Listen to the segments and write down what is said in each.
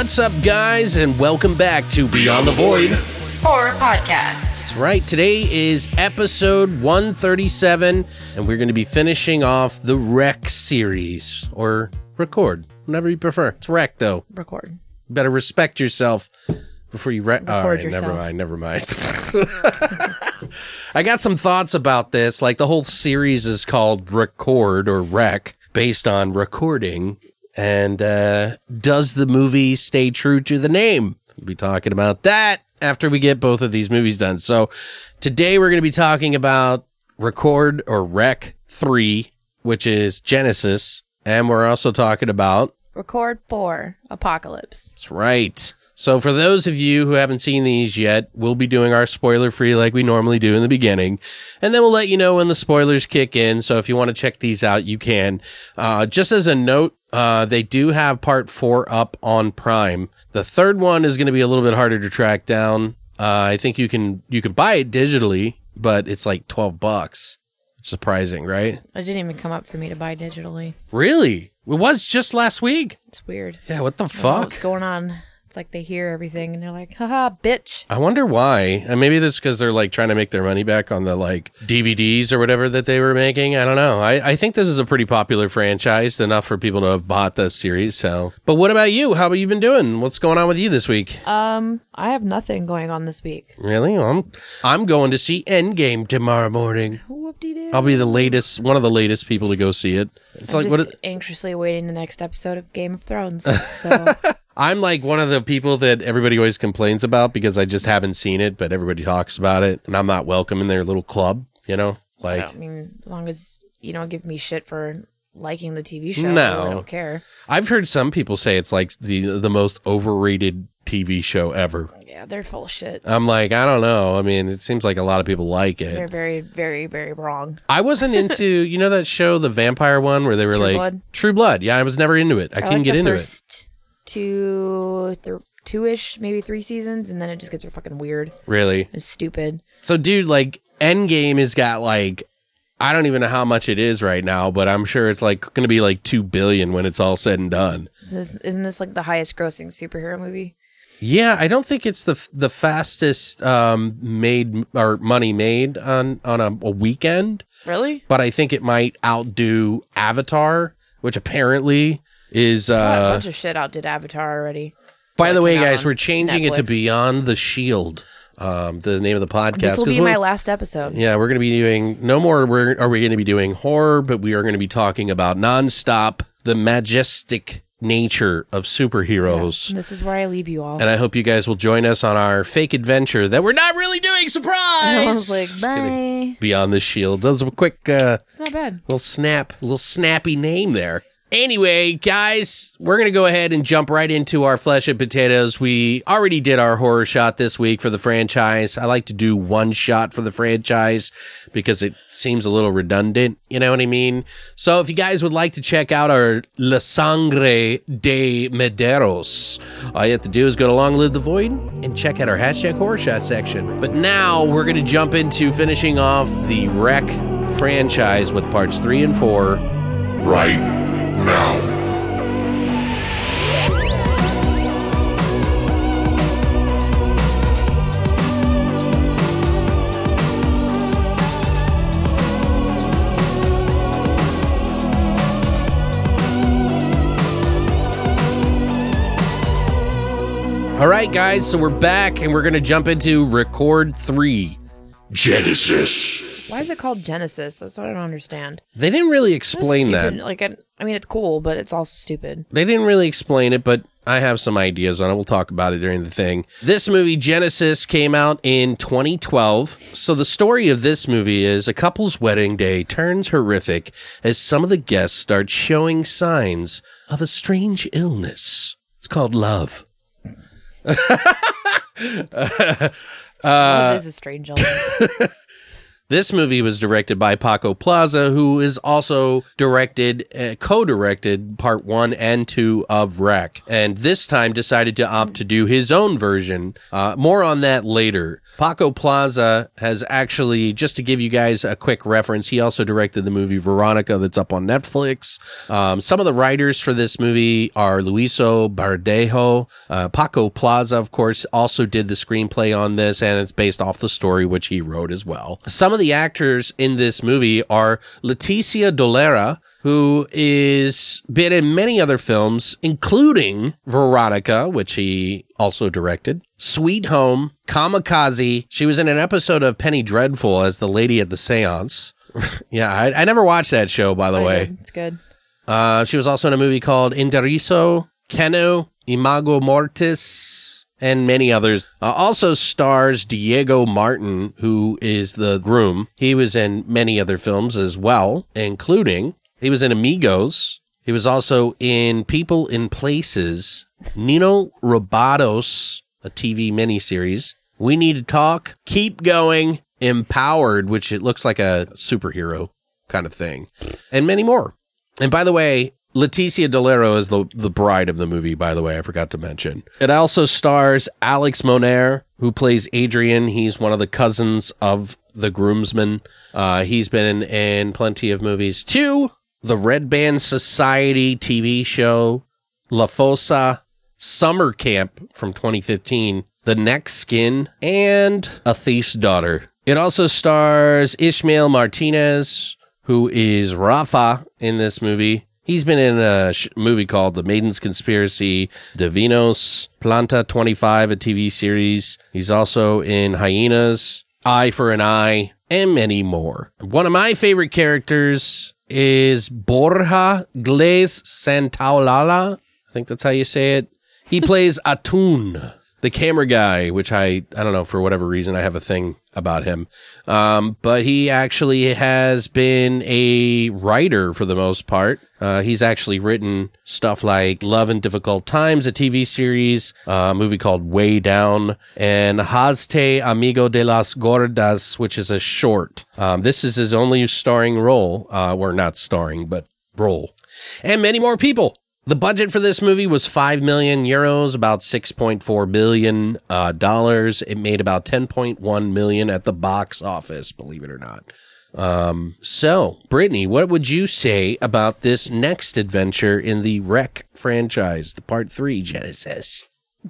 What's up, guys, and welcome back to Beyond the Void. Horror Podcast. That's right. Today is episode 137, and we're going to be finishing off the Wreck series or record, whatever you prefer. It's Wreck, though. Record. Better respect yourself before you wreck. All right, yourself. never mind. Never mind. I got some thoughts about this. Like the whole series is called Record or Wreck, based on recording. And uh, does the movie stay true to the name? We'll be talking about that after we get both of these movies done. So today we're going to be talking about Record or Rec 3, which is Genesis. And we're also talking about Record 4 Apocalypse. that's right. So for those of you who haven't seen these yet, we'll be doing our spoiler free like we normally do in the beginning. And then we'll let you know when the spoilers kick in. So if you want to check these out, you can. Uh, just as a note, uh, they do have part four up on Prime. The third one is going to be a little bit harder to track down. Uh, I think you can, you can buy it digitally, but it's like 12 bucks. Surprising, right? It didn't even come up for me to buy digitally. Really? It was just last week. It's weird. Yeah. What the I don't know fuck? What's going on? It's like they hear everything and they're like, haha, bitch. I wonder why. And maybe that's because they're like trying to make their money back on the like DVDs or whatever that they were making. I don't know. I, I think this is a pretty popular franchise, enough for people to have bought the series. So, but what about you? How have you been doing? What's going on with you this week? Um, I have nothing going on this week. Really? Well, I'm I'm going to see Endgame tomorrow morning. Whoop-de-doo. I'll be the latest, one of the latest people to go see it. It's I'm like what? Is, anxiously awaiting the next episode of Game of Thrones. So I'm like one of the people that everybody always complains about because I just haven't seen it, but everybody talks about it, and I'm not welcome in their little club. You know, like I mean, as long as you don't give me shit for liking the TV show, No. I don't care. I've heard some people say it's like the the most overrated TV show ever. Yeah, they're full of shit. I'm like, I don't know. I mean, it seems like a lot of people like it. They're very, very, very wrong. I wasn't into, you know, that show, the vampire one, where they were True like Blood? True Blood. Yeah, I was never into it. I, couldn't like get the into it. Two, th- two-ish, maybe three seasons, and then it just gets fucking weird. Really. It's stupid. So, dude, like Endgame has got like. I don't even know how much it is right now, but I'm sure it's like going to be like 2 billion when it's all said and done. Is this, isn't this like the highest-grossing superhero movie? Yeah, I don't think it's the the fastest um made or money made on on a, a weekend. Really? but I think it might outdo Avatar, which apparently is. uh, a bunch of shit outdid Avatar already. by the way, guys, we're changing it to Netflix. Beyond the Shield. Um, the name of the podcast. This will 'cause be we'll- my last episode. yeah, we're going to be doing no more. We're are we going to be doing horror, but we are going to be talking about nonstop the majestic nature of superheroes. This is where I leave you all. And I hope you guys will join us on our fake adventure that we're not really doing. Surprise! I was like, bye. Beyond the Shield. That was a quick uh, It's not bad. little snap, little snappy name there. Anyway, guys, we're going to go ahead and jump right into our flesh and potatoes. We already did our horror shot this week for the franchise. I like to do one shot for the franchise because it seems a little redundant. You know what I mean? So if you guys would like to check out our La Sangre de Medeiros, all you have to do is go to Long Live the Void and check out our hashtag horror shot section. But now we're going to jump into finishing off the Wreck franchise with parts three and four. Right now. All right, guys, so we're back and we're going to jump into record three Genesis. Why is it called Genesis? That's what I don't understand. They didn't really explain that. Like, I mean, it's cool, but it's also stupid. They didn't really explain it, but I have some ideas on it. We'll talk about it during the thing. This movie, Genesis, came out in 2012. So the story of this movie is a couple's wedding day turns horrific as some of the guests start showing signs of a strange illness. It's called love. Love uh, is a strange illness. This movie was directed by Paco Plaza, who is also directed, uh, co-directed part one and two of Wreck, and this time decided to opt to do his own version. Uh, more on that later. Paco Plaza has actually, just to give you guys a quick reference, he also directed the movie Veronica that's up on Netflix. Um, some of the writers for this movie are Luiso Berdejo. Uh, Paco Plaza, of course, also did the screenplay on this, and it's based off the story which he wrote as well. Some of the actors in this movie are Leticia Dolera, who is been in many other films, including Veronica, which he also directed, Sweet Home, Kamikaze. She was in an episode of Penny Dreadful as the lady at the seance. yeah, I, I never watched that show, by the I way. did. It's good. Uh, she was also in a movie called Inderiso, Kenu, Imago Mortis, and many others. Uh, also stars Diego Martin, who is the groom. He was in many other films as well, including he was in Amigos. He was also in People in Places, Niños Robados, a TV miniseries. We Need to Talk, Keep Going, Empowered, which it looks like a superhero kind of thing, and many more. And by the way, Leticia Dolera is the, the bride of the movie, by the way, I forgot to mention. It also stars Alex Monner, who plays Adrian. He's one of the cousins of the groomsman. Uh, he's been in, in plenty of movies too. The Red Band Society TV show, La Fossa, Summer Camp from 2015, The Next Skin, and A Thief's Daughter. It also stars Ishmael Martinez, who is Rafa in this movie. He's been in a sh- movie called The Maiden's Conspiracy, Divinos, Planta 25, a TV series. He's also in Hyenas, Eye for an Eye, and many more. One of my favorite characters is Borja Glaze Santaolalla. I think that's how you say it. He plays Atun, the camera guy, which I, I don't know, for whatever reason, I have a thing about him. Um, but he actually has been a writer for the most part. Uh, he's actually written stuff like Love in Difficult Times, a TV series, uh, a movie called Way Down, and Hazte Amigo de las Gordas, which is a short. Um, this is his only starring role, uh, or not starring, but role. And many more people. The budget for this movie was 5 million euros, about 6.4 billion uh, dollars. It made about 10.1 million at the box office, believe it or not. Um, so, Brittany, what would you say about this next adventure in the Wreck franchise, the part three Genesis?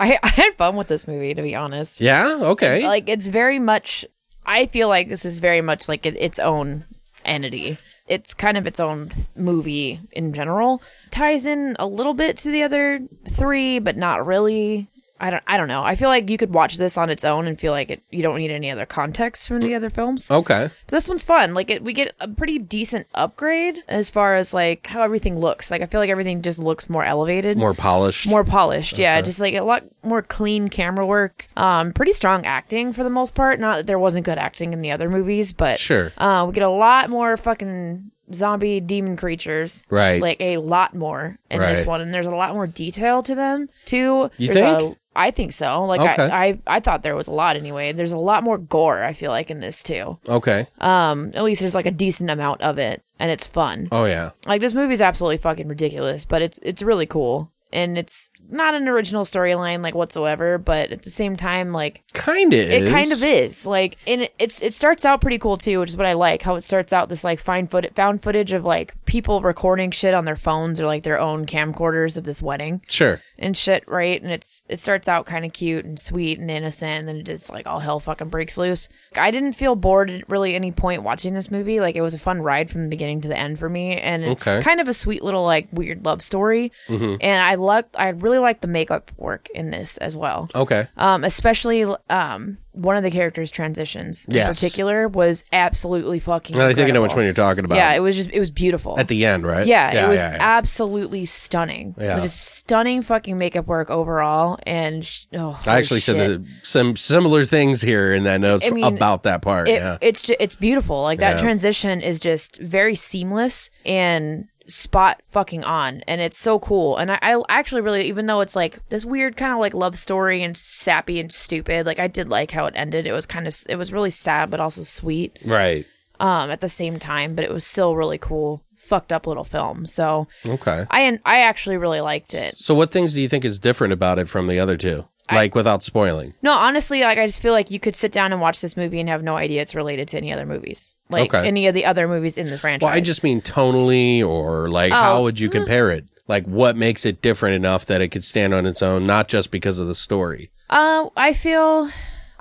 I, I had fun with this movie, to be honest. Yeah, okay. Like, it's very much. I feel like this is very much like it, its own entity. It's kind of its own movie in general. Ties in a little bit to the other three, but not really. I don't. I don't know. I feel like you could watch this on its own and feel like it. You don't need any other context from the other films. okay. But this one's fun. Like it, we get a pretty decent upgrade as far as like how everything looks. Like I feel like everything just looks more elevated, More polished. more polished. Yeah, just like a lot more clean camera work. Um, pretty strong acting for the most part. Not that there wasn't good acting in the other movies, but Sure. uh, we get a lot more fucking zombie demon creatures. Right. Like a lot more in Right. this one, and there's a lot more detail to them too. You There's think? I think so. Like Okay. I, I, I thought there was a lot anyway. There's a lot more gore. I feel like in this too. Okay. Um, at least there's like a decent amount of it, and it's fun. Oh, yeah. Like this movie's absolutely fucking ridiculous, but it's it's really cool, and it's not an original storyline like whatsoever. But at the same time, like Kind of it kind of is. Like, and it, it's it starts out pretty cool too, which is what I like. How it starts out this like fine foot found footage of like people recording shit on their phones or like their own camcorders of this wedding. Sure. And shit, right? And it's it starts out kind of cute and sweet and innocent, and then it just like all hell fucking breaks loose. I didn't feel bored at really any point watching this movie. Like it was a fun ride from the beginning to the end for me, and it's Okay. kind of a sweet little like weird love story. And I loved, I really liked the makeup work in this as well Okay. um, especially um, one of the characters' transitions in Yes. particular was absolutely fucking. I think I know which incredible. one you're talking about. Yeah, it was just it was beautiful. At the end, right? yeah, it was absolutely stunning. Yeah. just stunning fucking makeup work overall. And sh- oh, I actually holy said the, some similar things here in that notes I mean, about that part. it, yeah. it's ju- it's beautiful. Like that Yeah. transition is just very seamless and spot fucking on, and it's so cool. And I, I actually really, even though it's like this weird kind of like love story and sappy and stupid, like I did like how it ended. It was kind of it was really sad, but also sweet right. um at the same time. But it was still really cool, fucked up little film. So Okay. I and I actually really liked it. So, what things do you think is different about it from the other two? Like, without spoiling. No, honestly, like I just feel like you could sit down and watch this movie and have no idea it's related to any other movies, like Okay. any of the other movies in the franchise. Well, I just mean tonally, or like, Oh. how would you compare it? Like, what makes it different enough that it could stand on its own, not just because of the story? Uh, I feel,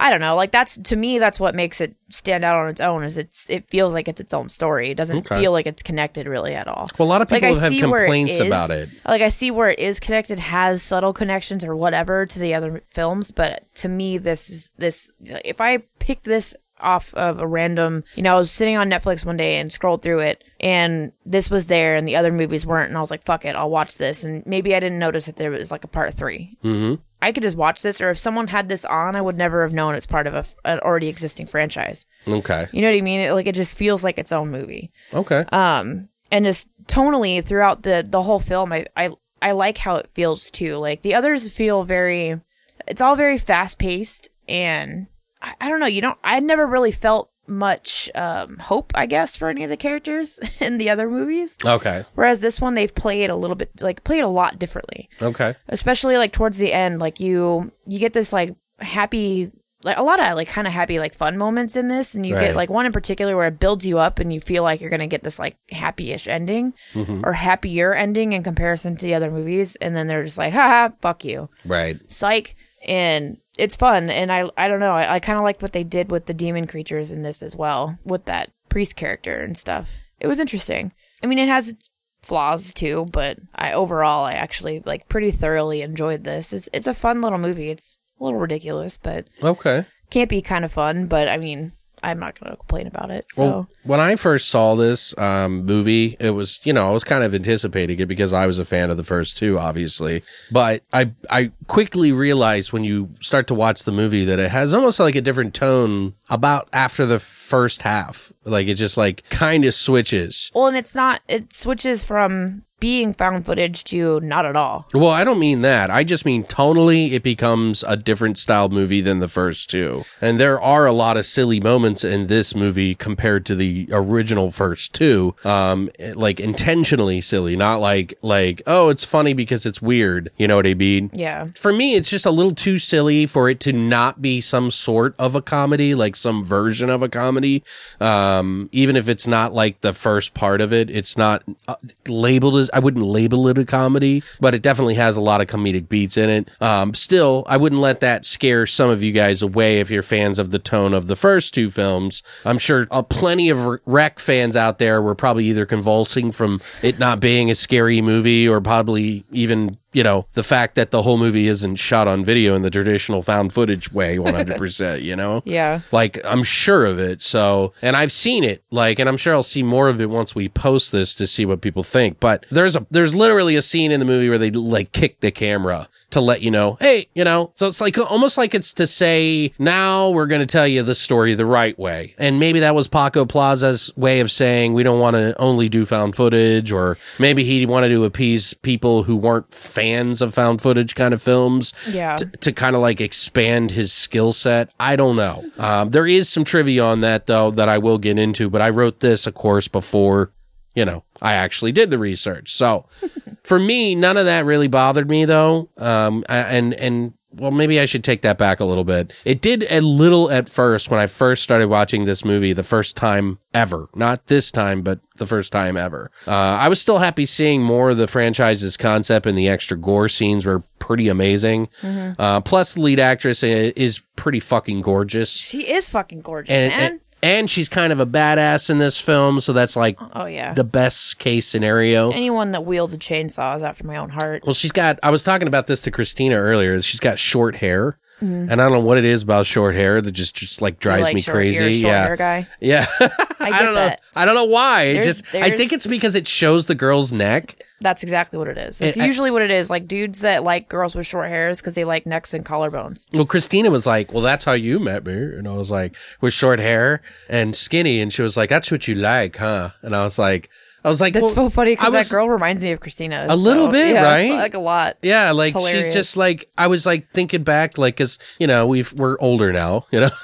I don't know. Like that's to me, that's what makes it stand out on its own. Is it's it feels like it's its own story. It doesn't Okay. feel like it's connected really at all. Well, a lot of Like people I have complaints is- about it. Like I see where it is connected, has subtle connections or whatever to the other films. But to me, this is this. If I picked this off of a random, you know, I was sitting on Netflix one day and scrolled through it, and this was there, and the other movies weren't, and I was like, "Fuck it, I'll watch this." And maybe I didn't notice that there was like a part 3 Mm-hmm. I could just watch this, or if someone had this on, I would never have known it's part of a, an already existing franchise. Okay. You know what I mean? It, like it just feels like its own movie Okay. Um, and just tonally throughout the the whole film I, I i like how it feels too like the others feel very it's all very fast paced and I, I don't know you don't i never really felt much um hope i guess for any of the characters in the other movies okay. whereas this one they've played a little bit like played a lot differently Okay. especially like towards the end like you you get this like happy like a lot of like kind of happy like fun moments in this and you Right. get like one in particular where it builds you up and you feel like you're gonna get this like happy-ish ending Mm-hmm. or happier ending in comparison to the other movies and then they're just like haha fuck you Right. psych and it's fun and i i don't know i, I kind of liked what they did with the demon creatures in this as well with that priest character and stuff. It was interesting. I mean it has its flaws too but i overall i actually like pretty thoroughly enjoyed this. It's, it's a fun little movie. It's a little ridiculous but Okay. can't be kind of fun but i mean i'm not gonna complain about it so Well, when I first saw this um, movie, it was you know I was kind of anticipating it because I was a fan of the first two, obviously. But I I quickly realized when you start to watch the movie that it has almost like a different tone about after the first half. Like it just like kind of switches. well and it's not it switches from being found footage to not at all Well, I don't mean that. I just mean tonally, it becomes a different style movie than the first two. And there are a lot of silly moments in this movie compared to the original first two. Um, like intentionally silly, not like, like, oh, it's funny because it's weird. You know what I mean? yeah For me, it's just a little too silly for it to not be some sort of a comedy, like some version of a comedy. Um, even if it's not like the first part of it, it's not uh, labeled as, I wouldn't label it a comedy, but it definitely has a lot of comedic beats in it. Um, still, I wouldn't let that scare some of you guys away if you're fans of the tone of the first two films. I'm sure uh, plenty of Wreck fans out there were probably either convulsing from it not being a scary movie or probably even you know, the fact that the whole movie isn't shot on video in the traditional found footage way 100%, you know? yeah Like, I'm sure of it. So, and I've seen it, like, and I'm sure I'll see more of it once we post this to see what people think. But there's a, there's literally a scene in the movie where they like kick the camera to let you know, hey, you know, so it's like almost like it's to say, now we're going to tell you the story the right way. And maybe that was Paco Plaza's way of saying we don't want to only do found footage, or maybe he wanted to appease people who weren't fans of found footage kind of films Yeah. t- to kind of like expand his skill set. I don't know. Um, there is some trivia on that though that I will get into, but I wrote this, of course, before you know I actually did the research. So for me, none of that really bothered me though. Um, and and well, maybe I should take that back a little bit. It did a little at first when I first started watching this movie, the first time ever. Not this time, but the first time ever. Uh, I was still happy seeing more of the franchise's concept and the extra gore scenes were pretty amazing. Mm-hmm. Uh, plus, the lead actress is pretty fucking gorgeous, She is fucking gorgeous, and, man. and and she's kind of a badass in this film. So that's like oh yeah. the best case scenario. Anyone that wields a chainsaw is after my own heart. Well, she's got. I was talking about this to Christina earlier. She's got short hair, Mm-hmm. and I don't know what it is about short hair that just just like drives like me short- crazy. you're a short yeah, hair guy. yeah. I, I, don't know. that. I don't know why. It There's- just. I think it's because it shows the girl's neck. That's exactly what it is. That's I- usually what it is. Like dudes that like girls with short hairs because they like necks and collarbones. Well, Christina was like, "Well, that's how you met me," and I was like, "With short hair and skinny," and she was like, "That's what you like, huh?" And I was like, "I was like, That's well, so funny because that girl reminds me of Christina. A little bit, yeah, right? Like a lot. Yeah, like she's just like I was like thinking back, like because you know we've we're older now, you know,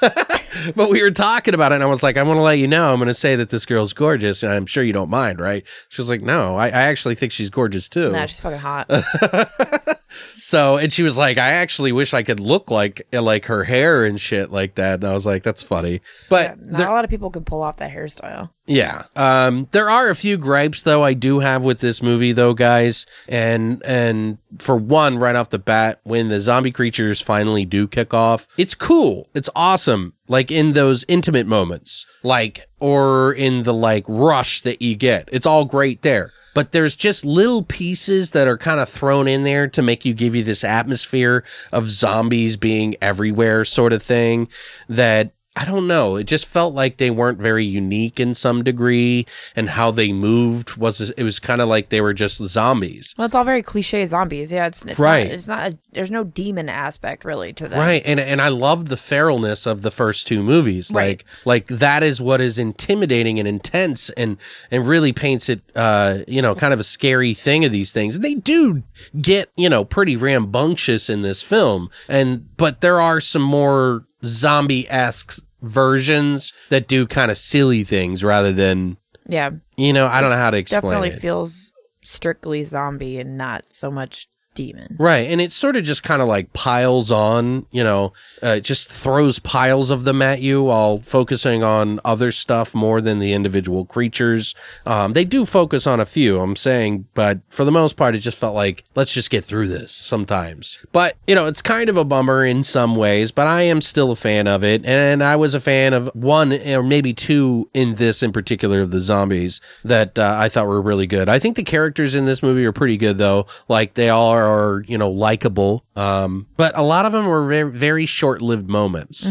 but we were talking about it, and I was like, I want to let you know, I'm going to say that this girl's gorgeous, and I'm sure you don't mind, right? She was like, No, I, I actually think she's gorgeous too. Nah, she's fucking hot. So, and she was like, I actually wish I could look like like her hair and shit like that, and I was like, That's funny, but Not there- a lot of people can pull off that hairstyle. Yeah. Um, there are a few gripes though I do have with this movie though, guys. And and for one, right off the bat, when the zombie creatures finally do kick off, it's cool. It's awesome. Like in those intimate moments. Like or in the like rush that you get. It's all great there. But there's just little pieces that are kind of thrown in there to make you give you this atmosphere of zombies being everywhere sort of thing that I don't know. It just felt like they weren't very unique in some degree, and how they moved was it was kind of like they were just zombies, Well, it's all very cliche zombies. Yeah, it's, it's Right. Not, it's not. A, there's no demon aspect really to them. right? And and I loved the feralness of the first two movies. Right. Like like that is what is intimidating and intense, and and really paints it, uh, you know, kind of a scary thing of these things. They do get you know pretty rambunctious in this film, and but there are some more zombie esque versions that do kind of silly things rather than Yeah. You know, I don't know how to explain Definitely it. Definitely feels strictly zombie and not so much demon. Right. And it sort of just kind of like piles on, you know, uh, just throws piles of them at you while focusing on other stuff more than the individual creatures. Um, they do focus on a few, I'm saying, but for the most part, it just felt like, let's just get through this sometimes. But, you know, it's kind of a bummer in some ways, but I am still a fan of it. And I was a fan of one or maybe two in this in particular of the zombies that uh, I thought were really good. I think the characters in this movie are pretty good though. Like they all are, you know, likable. Um, but a lot of them were very, very short lived moments.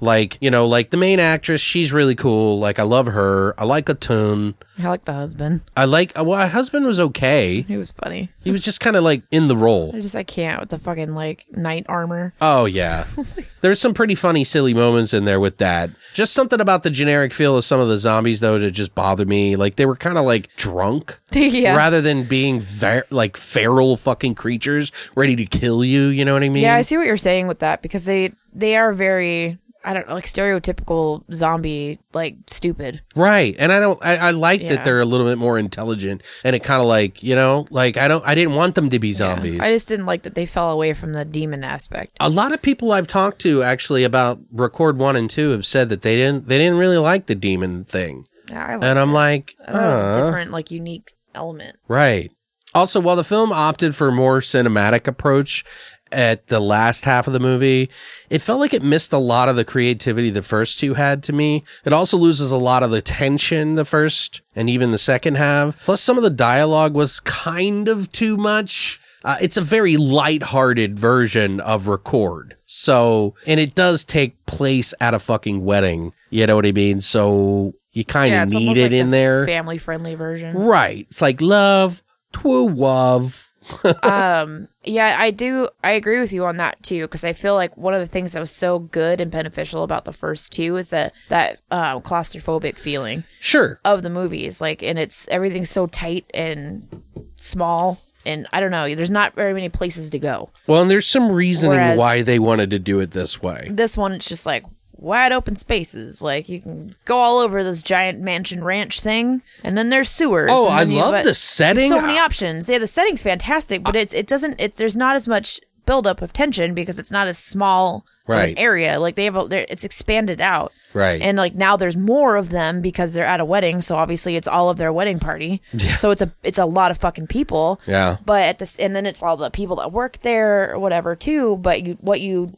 Like, you know, like the main actress, she's really cool. Like, I love her. I like Atun. I like the husband. I like, uh, well, my husband was okay. He was funny. He was just kind of like in the role. I just I can't with the fucking like knight armor. Oh yeah. There's some pretty funny, silly moments in there with that. Just something about the generic feel of some of the zombies though to just bother me. Like they were kind of like drunk. yeah. Rather than being ver- like feral fucking creatures ready to kill you, you know what I mean? Yeah, I see what you're saying with that because they they are very I don't know, like stereotypical zombie, like stupid. Right. And I don't I, I like Yeah. that they're a little bit more intelligent and it kind of like, you know, like I don't I didn't want them to be zombies. I just didn't like that they fell away from the demon aspect. a lot of people I've talked to actually about record 1 and 2 have said that they didn't they didn't really like the demon thing. Yeah, I like And I'm like, that was a different, like unique element. Right. Also, while the film opted for a more cinematic approach at the last half of the movie, it felt like it missed a lot of the creativity the first two had to me. It also loses a lot of the tension the first and even the second half. Plus, some of the dialogue was kind of too much. Uh, it's a very light-hearted version of Record. So, and it does take place at a fucking wedding. You know what I mean? So you kind of it's need it like in the there. family friendly version. Right. It's like love, twoo love. um yeah i do i agree with you on that too because i feel like one of the things that was so good and beneficial about the first two is that that um, claustrophobic feeling Sure. of the movies like and it's everything's so tight and small and i don't know there's not very many places to go Well, and there's some reasoning Whereas- why they wanted to do it this way. this one it's just like wide open spaces like you can go all over this giant mansion ranch thing and then there's sewers Oh, I love the setting. so many options yeah the setting's fantastic but it's it doesn't it's there's not as much buildup of tension because it's not as small Right. an area. Like they have, a, it's expanded out, Right. And like now there's more of them because they're at a wedding. So obviously it's all of their wedding party. So it's a it's a lot of fucking people. Yeah. But at this, and then it's all the people that work there or whatever too. But you what you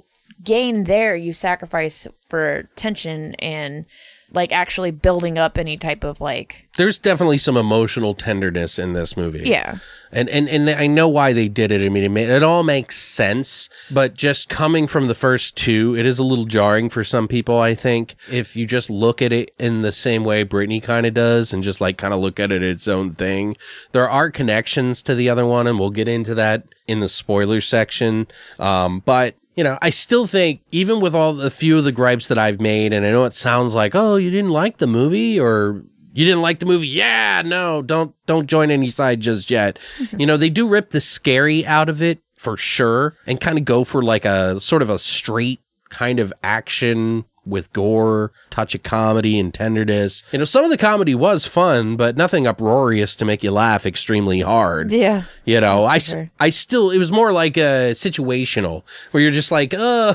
gain there, you sacrifice for tension and like actually building up any type of like There's definitely some emotional tenderness in this movie. yeah And and and I know why they did it. I mean, it, ma- it all makes sense. But just coming from the first two, it is a little jarring for some people. I think if you just look at it in the same way Brittany kind of does, and just like kind of look at it its own thing, there are connections to the other one, and we'll get into that in the spoiler section. Um, but you know, I still think, even with all the few of the gripes that I've made, and I know it sounds like, oh, you didn't like the movie, or you didn't like the movie? Yeah no don't don't join any side just yet. You know they do rip the scary out of it for sure and kind of go for like a sort of a straight kind of action with gore touch of comedy and tenderness you know some of the comedy was fun but nothing uproarious to make you laugh extremely hard yeah you know, I, sure. I still, it was more like a situational where you're just like, oh,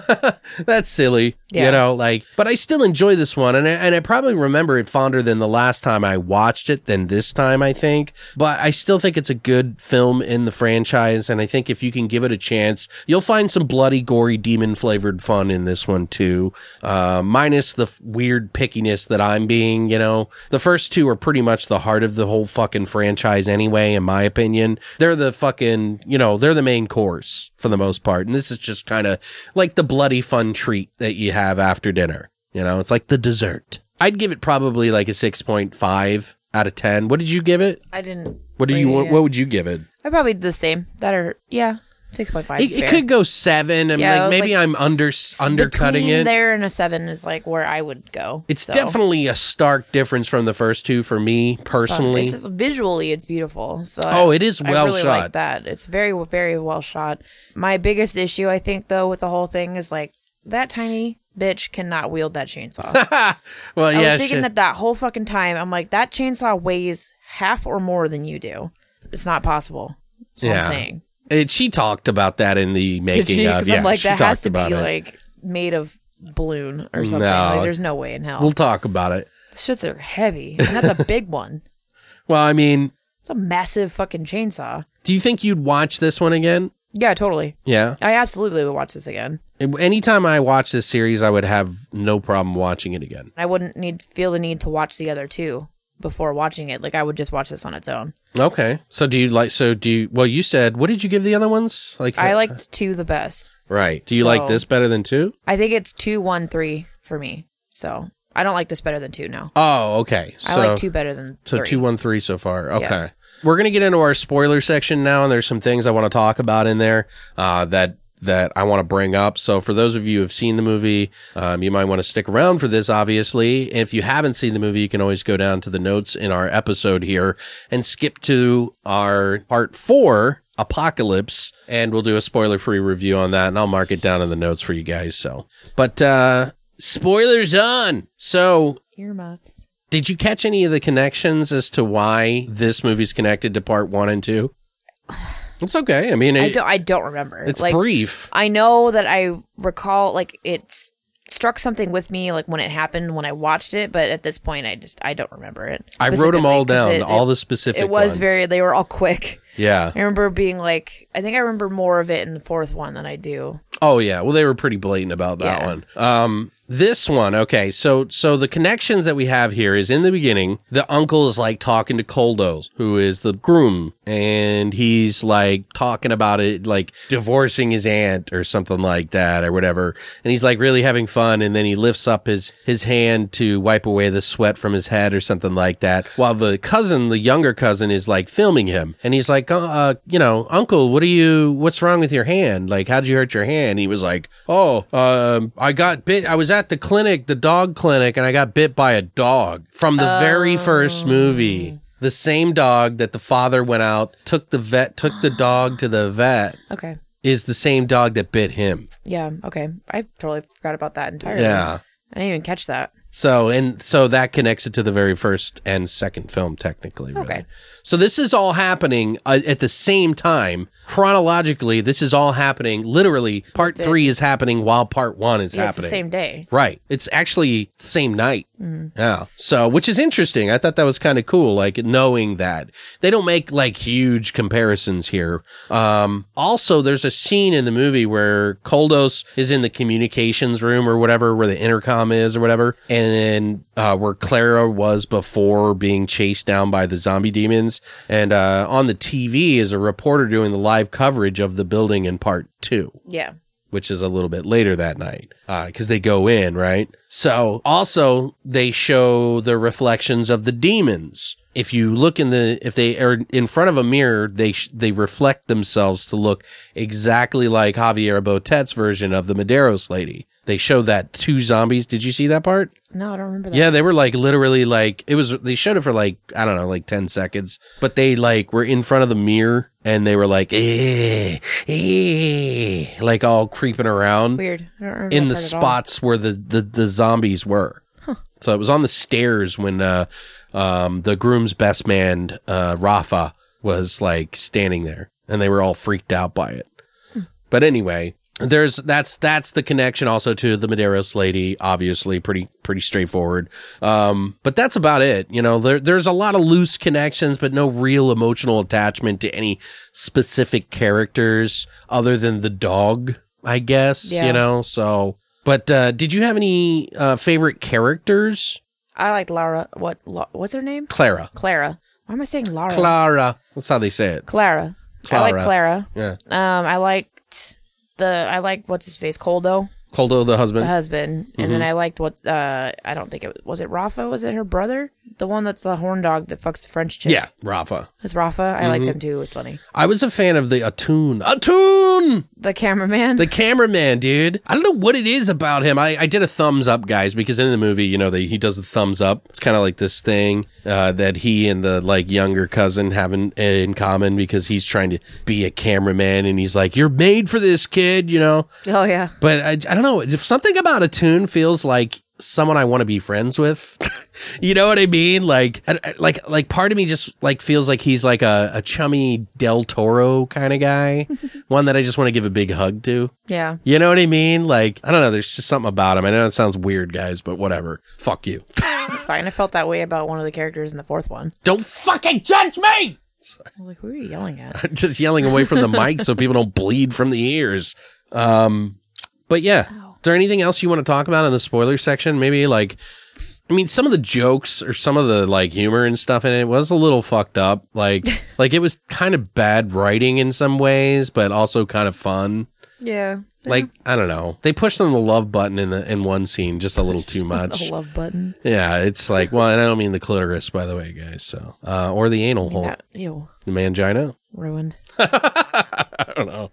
that's silly, you know, like, but I still enjoy this one. And I, and I probably remember it fonder than the last time I watched it than this time, I think. But I still think it's a good film in the franchise. And I think if you can give it a chance, you'll find some bloody, gory, demon flavored fun in this one too. Uh, Uh, minus the f- weird pickiness that I'm being, you know, the first two are pretty much the heart of the whole fucking franchise anyway, in my opinion. They're the fucking, you know, they're the main course for the most part. And this is just kind of like the bloody fun treat that you have after dinner. You know, it's like the dessert. I'd give it probably like a 6.5 out of 10. What did you give it? I didn't. What do you want? What would you give it? I probably did the same. That are yeah, six point five. It, it could go seven. I'm Yeah, like maybe like, I'm under undercutting it. There and a seven is like where I would go. It's so. definitely a stark difference from the first two for me personally. It's just visually, it's beautiful. So Oh, I- it is I well really shot. Like that it's very, very well shot. My biggest issue, I think, though, with the whole thing is like that tiny bitch cannot wield that chainsaw. well, I yeah, was thinking shit. that that whole fucking time. I'm like, that chainsaw weighs half or more than you do. It's not possible. That's what Yeah. I'm saying. It- she talked about that in the making of. Because Yeah, I'm like, she that has to be it. like made of balloon or something. No. Like, there's no way in hell. we'll talk about it. Shits are heavy, and that's a big one. Well, I mean, It's a massive fucking chainsaw. do you think you'd watch this one again? Yeah, totally. Yeah. I absolutely would watch this again. Anytime I watch this series, I would have no problem watching it again. I wouldn't need feel the need to watch the other two before watching it. Like I would just watch this on its own. Okay. So do you like? So do you? Well, you said what did you give the other ones? Like I liked two the best. Right. Do you like this better than two? I think it's two, one, three for me. So I don't like this better than two No. Oh, okay. So I like two better than So three. two one three so far. Okay. We're gonna get into our spoiler section now, and there's some things I want to talk about in there uh, that that I want to bring up. So for those of you who have seen the movie, um, you might want to stick around for this. Obviously, if you haven't seen the movie, you can always go down to the notes in our episode here and skip to our part four. Apocalypse, and we'll do a spoiler free review on that, and I'll mark it down in the notes for you guys. So, but uh spoilers on. So, Earmuffs. did you catch any of the connections as to why this movie's connected to part one and two? It's okay. I mean, I don't. I don't remember. it's like brief. I know that I recall like it's struck something with me like when it happened when I watched it, but at this point I just I don't remember it. I wrote them all down, it- all it- the specific. It was ones. very. They were all quick. Yeah. I remember being like, I think I remember more of it in the fourth one than I do. Oh yeah. Well, they were pretty blatant about that Yeah. one. Um, this one, okay. So, so the connections that we have here is in the beginning, the uncle is like talking to Koldo, who is the groom, and he's like talking about it, like divorcing his aunt or something like that or whatever. And he's like really having fun. And then he lifts up his, his hand to wipe away the sweat from his head or something like that. While the cousin, the younger cousin is like filming him. And he's like, uh, uh, you know, uncle, what are you, what's wrong with your hand? Like, how'd you hurt your hand? He was like, oh, um, I got bit. I was at the clinic, the dog clinic, and I got bit by a dog from the very first movie. The same dog that the father went out, took the vet, took the dog to the vet, Okay. is the same dog that bit him. Yeah. Okay. I totally forgot about that entirely. Yeah. I didn't even catch that. So and so that connects it to the very first and second film, technically. Really. Okay. So this is all happening uh, at the same time chronologically. This is all happening. Literally, part three is happening while part one is Yeah, it's happening. the same day. Right. It's actually the same night. Yeah. So, which is interesting. I thought that was kind of cool, like knowing that they don't make like huge comparisons here. Um, also, there's a scene in the movie where Koldos is in the communications room or whatever, where the intercom is or whatever, and then uh, where Clara was before being chased down by the zombie demons. And uh, on the TV is a reporter doing the live coverage of the building in part two Yeah. which is a little bit later that night because they go in right so also they show the reflections of the demons if you look in the if they are in front of a mirror they sh- they reflect themselves to look exactly like javier botet's version of the medeiros lady they show that two zombies did you see that part No, I don't remember that. yeah, they were like literally like it was. They showed it for like I don't know, like ten seconds, but they like were in front of the mirror and they were like, eh, eh, like all creeping around Weird. I don't remember in the part at all. spots where the the, the zombies were. So it was on the stairs when uh, um, the groom's best man uh, Rafa was like standing there, and they were all freaked out by it. But anyway, there's that's that's the connection also to the Medeiros lady. Obviously, pretty pretty straightforward. Um, but that's about it. You know, there there's a lot of loose connections, but no real emotional attachment to any specific characters other than the dog. I guess Yeah. you know. So, but uh, did you have any uh, favorite characters? I like Lara. What? La, what's her name? Clara. Clara. Why am I saying Laura? Clara. That's how they say it. Clara. I like Clara. Clara. Yeah. Um, I liked the. I like what's his face, Koldo, Koldo, the husband. the husband, and Mm-hmm. then I liked what. Uh, I don't think it was. Was it Rafa? Was it her brother? The one that's the horn dog that fucks the French chick. yeah, Rafa. It's Rafa. I Mm-hmm. liked him too. It was funny. I was a fan of the Atun. Atun! The cameraman. The cameraman, dude. I don't know what it is about him. I, I did a thumbs up, guys, because in the movie, you know, they, he does the thumbs up. It's kind of like this thing uh, that he and the like younger cousin have in, in common because he's trying to be a cameraman and he's like, "You're made for this, kid," you know. oh yeah. But I, I don't know if something about Atun feels like someone I want to be friends with. you know what I mean? Like, I- like, like part of me just like feels like he's like a, a chummy Del Toro kind of guy, one that I just want to give a big hug to. Yeah. You know what I mean? Like, I don't know. There's just something about him. I know it sounds weird, guys, but whatever. Fuck you. It's fine. I felt that way about one of the characters in the fourth one. don't fucking judge me. Like, who are you yelling at? just yelling away from the mic so people don't bleed from the ears. Um, but yeah, is there anything else you want to talk about in the spoiler section? Maybe like, I mean, some of the jokes or some of the like humor and stuff in it was a little fucked up. Like, like it was kind of bad writing in some ways, but also kind of fun. Yeah. Like, I don't know. They pushed on the love button in the in one scene just a little too much. The love button. Yeah, it's like, well, and I don't mean the clitoris, by the way, guys. So, uh, or the anal hole, That, ew. the mangina. Ruined. I don't know.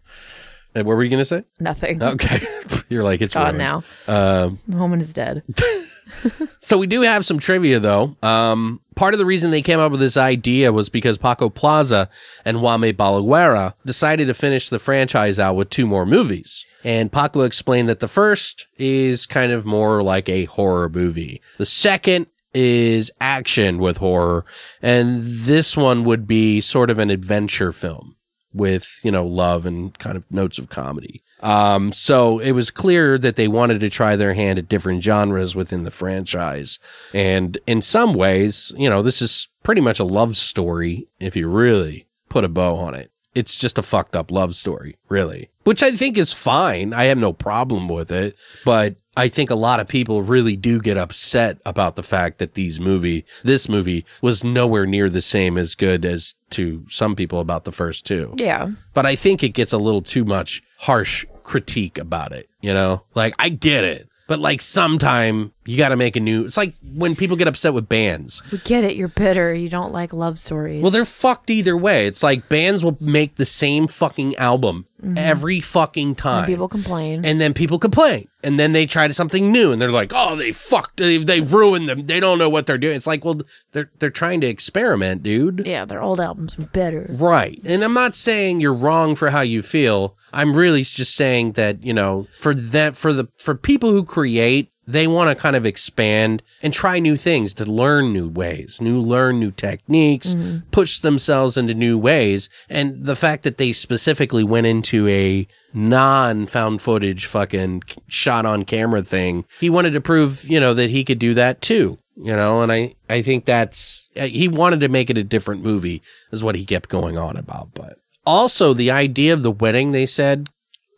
Uh, What were you gonna say? Nothing. Okay, you're like it's Gone ruined. now. Um, The woman is dead. so we do have some trivia though. Um, part of the reason they came up with this idea was because Paco Plaza and Jaume Balagueró decided to finish the franchise out with two more movies. And Paco explained that the first is kind of more like a horror movie. The second is action with horror. And this one would be sort of an adventure film with, you know, love and kind of notes of comedy. Um, so it was clear that they wanted to try their hand at different genres within the franchise. And in some ways, you know, this is pretty much a love story if you really put a bow on it. It's just a fucked up love story, really, which I think is fine. I have no problem with it, but I think a lot of people really do get upset about the fact that these movie, this movie was nowhere near the same as good as to some people about the first two Yeah. but I think it gets a little too much harsh critique about it. You know, like I get it, but like sometime you got to make a new. It's like when people get upset with bands. We get it. You're bitter. You don't like love stories. Well, they're fucked either way. It's like bands will make the same fucking album mm-hmm. every fucking time. People complain. and then people complain, and then they try to something new, and they're like, "Oh, they fucked, they, they ruined them. They don't know what they're doing." It's like, well, they're they're trying to experiment, dude. yeah, their old albums were better. Right. And I'm not saying you're wrong for how you feel. I'm really just saying that, you know, for that, for the, for people who create, they want to kind of expand and try new things to learn new ways, new learn new techniques, push themselves into new ways. And the fact that they specifically went into a non found footage fucking shot on camera thing, he wanted to prove, you know, that he could do that too. You know, and I, I think that's, uh, he wanted to make it a different movie, is what he kept going on about. But also, the idea of the wedding, they said,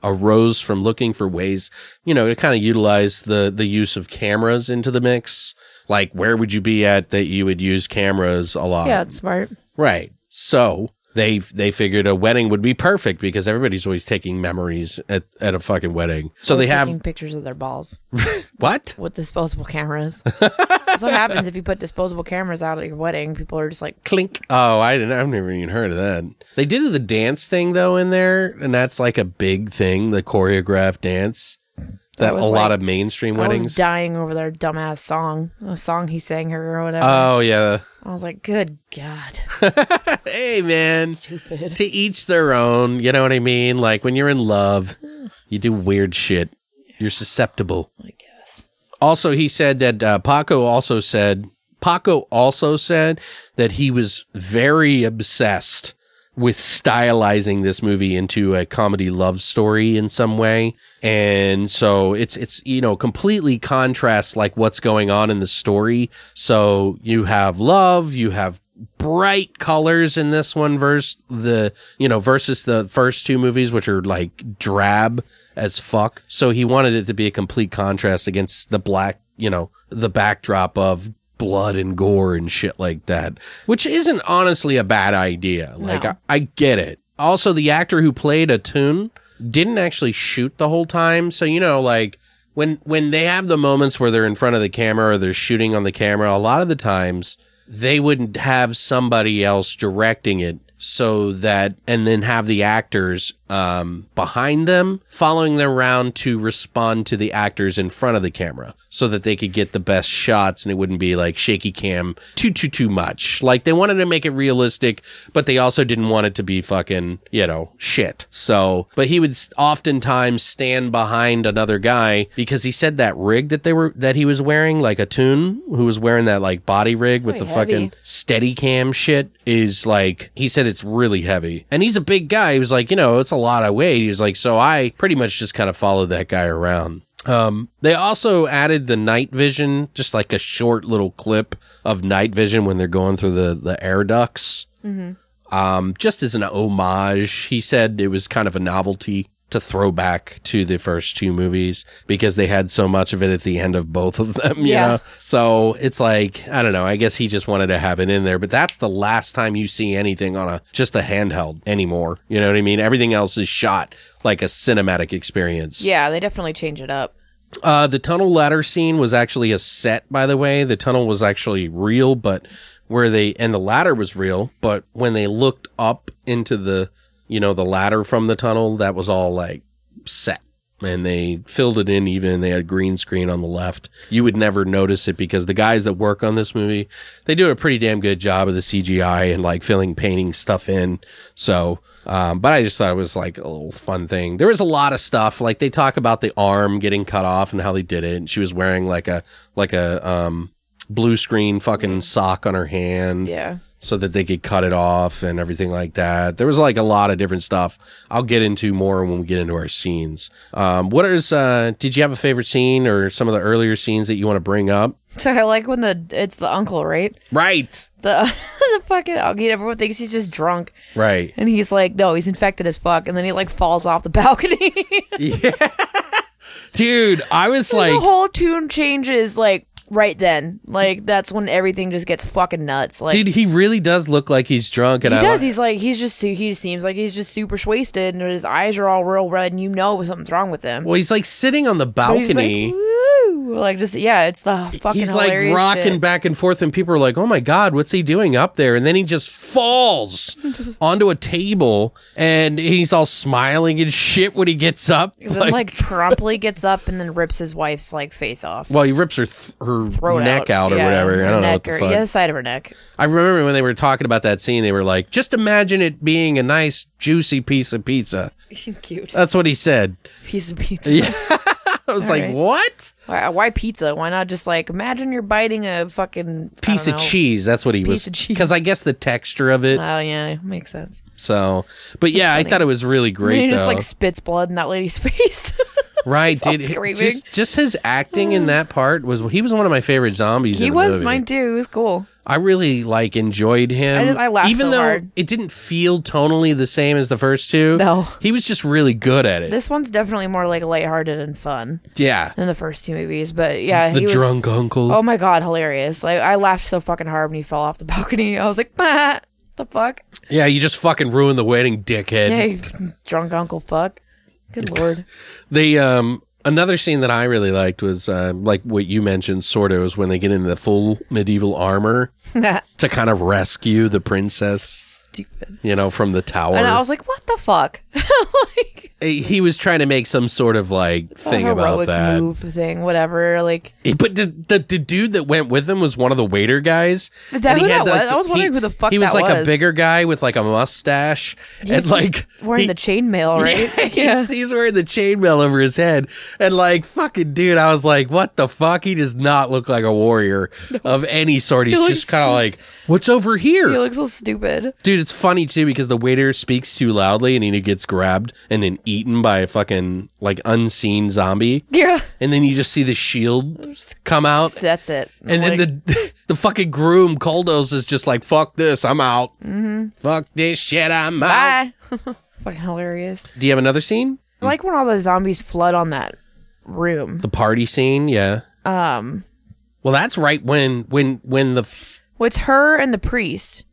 arose from looking for ways, you know, to kind of utilize the the use of cameras into the mix. Like, where would you be at that you would use cameras a lot? Yeah, it's smart. Right. So they they figured a wedding would be perfect because everybody's always taking memories at, at a fucking wedding. So they have taking pictures of their balls what? with disposable cameras. That's what happens if you put disposable cameras out at your wedding. People are just like, Clink. Oh, I didn't. I've never even heard of that. They did the dance thing though in there, and that's like a big thing. The choreographed dance that a lot like- of mainstream weddings. I was dying over their dumbass song, a song he sang her or whatever. Oh yeah. I was like, good God. Hey man. Stupid. to each their own. You know what I mean? Like when you're in love, you do weird shit. You're susceptible. I guess. Also, he said that uh, Paco also said Paco also said that he was very obsessed with stylizing this movie into a comedy love story in some way. And so it's it's you know completely contrasts like what's going on in the story. So you have love, you have bright colors in this one versus the you know versus the first two movies which are like drab as fuck. So he wanted it to be a complete contrast against the black, you know, the backdrop of blood and gore and shit like that, which isn't honestly a bad idea. Like No. I, I get it. Also, the actor who played Atun didn't actually shoot the whole time, so you know, like when when they have the moments where they're in front of the camera or they're shooting on the camera, a lot of the times they wouldn't have somebody else directing it so that and then have the actors um, behind them following them around to respond to the actors in front of the camera so that they could get the best shots and it wouldn't be like shaky cam too too too much. Like they wanted to make it realistic but they also didn't want it to be fucking you know shit. So but he would oftentimes stand behind another guy because he said that rig that they were that he was wearing like Atun who was wearing that like body rig with the heavy. fucking steady cam shit is like he said it's really heavy. And he's a big guy. He was like you know it's a lot of weight he was like so i pretty much just kind of followed that guy around. Um they also added the night vision just like a short little clip of night vision when they're going through the the air ducts. Um just as an homage he said it was kind of a novelty to throw back to the first two movies because they had so much of it at the end of both of them you Yeah. know so it's like I don't know. I guess he just wanted to have it in there, but that's the last time you see anything on a just a handheld anymore. You know what I mean? Everything else is shot like a cinematic experience. Yeah, they definitely change it up. Uh, the tunnel ladder scene was actually a set, by the way. The tunnel was actually real, but where they and the ladder was real, but when they looked up into the you know the ladder from the tunnel, that was all like set. And they filled it in even. They had green screen on the left. You would never notice it because the guys that work on this movie, they do a pretty damn good job of the CGI and like filling, painting stuff in. So, um, but I just thought it was like a little fun thing. There was a lot of stuff. Like they talk about the arm getting cut off and how they did it. And she was wearing like a, like a, um, blue screen fucking sock on her hand Yeah. So that they could cut it off and everything like that. There was like a lot of different stuff. I'll get into more when we get into our scenes. Um, what is, uh, did you have a favorite scene or some of the earlier scenes that you want to bring up? So I like when the it's the uncle, right? Right. The the fucking uncle. Everyone thinks he's just drunk, Right. and he's like, no, he's infected as fuck, and then he like falls off the balcony. yeah. Dude, I was the like, the whole tune changes like right then. Like that's when everything just gets fucking nuts. Like dude, he really does look like he's drunk. And he I does. li- He's like he's just he seems like he's just super wasted, and his eyes are all real red, and you know something's wrong with him. well, he's like sitting on the balcony. Like, Woo! like just yeah, it's the fucking He's like rocking shit. back and forth, and people are like, "Oh my god, what's he doing up there?" And then he just falls onto a table, and he's all smiling and shit when he gets up. then like promptly gets up and then rips his wife's like face off. well, he rips her th- her Throat neck out, or Yeah, whatever. I don't know what the or- fuck. Yeah, the side of her neck. I remember when they were talking about that scene, they were like, "Just imagine it being a nice, juicy piece of pizza." Cute That's what he said. piece of pizza. Yeah. I was All like, right. what? Why, uh, why pizza? Why not just like imagine you're biting a fucking Piece of know. cheese. That's what he was. Piece of. Because I guess the texture of it. Oh yeah, makes sense. so, but yeah, I thought it was really And great he though. just like spits blood in that lady's face. right, dude. Just, just his acting in that part was. He was one of my favorite zombies. he in the was movie. mine too. It was cool. I really like enjoyed him. I just- I laughed even so though hard. it didn't feel tonally the same as the first two. No. he was just really good at it. This one's definitely more like lighthearted and fun yeah, than the first two movies. But yeah, the he was. drunk uncle. Oh my god, hilarious! Like I laughed so fucking hard when he fell off the balcony. I was like, bah, the fuck? Yeah, you just fucking ruined the wedding, dickhead. Yeah, drunk uncle fuck. Good lord. The um another scene that I really liked was uh, like what you mentioned, sort of, was when they get into the full medieval armor to kind of rescue the princess, Stupid. you know, from the tower. And I was like, what the fuck? like he was trying to make some sort of like thing about that. move thing, whatever. Like But the, the the dude that went with him was one of the waiter guys. Is that who that like, was? I was wondering he- who the fuck that was. he was like a bigger guy with like a mustache and he's like wearing he- the chainmail, right? yeah. He's wearing the chainmail over his head. And like, fucking dude, I was like, what the fuck? He does not look like a warrior of any sort. He's just kind of like, what's over here? He looks so stupid. dude, it's funny too because the waiter speaks too loudly and he gets grabbed and then eaten by a fucking like unseen zombie. Yeah, And then you just see the shield come out. that's it. And then the the fucking groom Koldos is just like, fuck this, I'm out. Mm-hmm. Fuck this shit, I'm out. fucking hilarious. Do you have another scene? I like when all the zombies flood on that room. The party scene, yeah. Um, Well, that's right when when when the f- well, it's her and the priest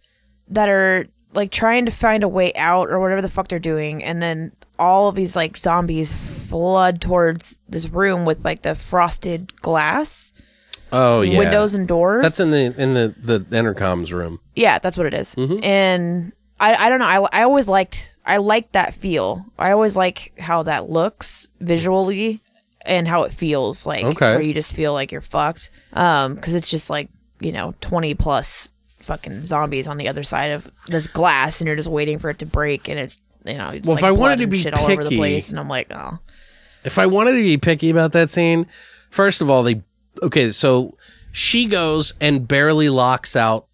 that are like trying to find a way out or whatever the fuck they're doing, and then all of these like zombies flood towards this room with like the frosted glass oh yeah windows and doors. That's in the in the the intercoms room. Yeah, that's what it is. Mm-hmm. And I, I don't know. I, I always liked I liked that feel. I always like how that looks visually and how it feels like Okay. where you just feel like you're fucked. Um, because it's just like you know twenty plus fucking zombies on the other side of this glass, and you're just waiting for it to break, and it's you know it's Well, if I wanted to be shit all over the picky- place, and I'm like, oh, If I wanted to be picky about that scene, first of all, they okay. So she goes and barely locks out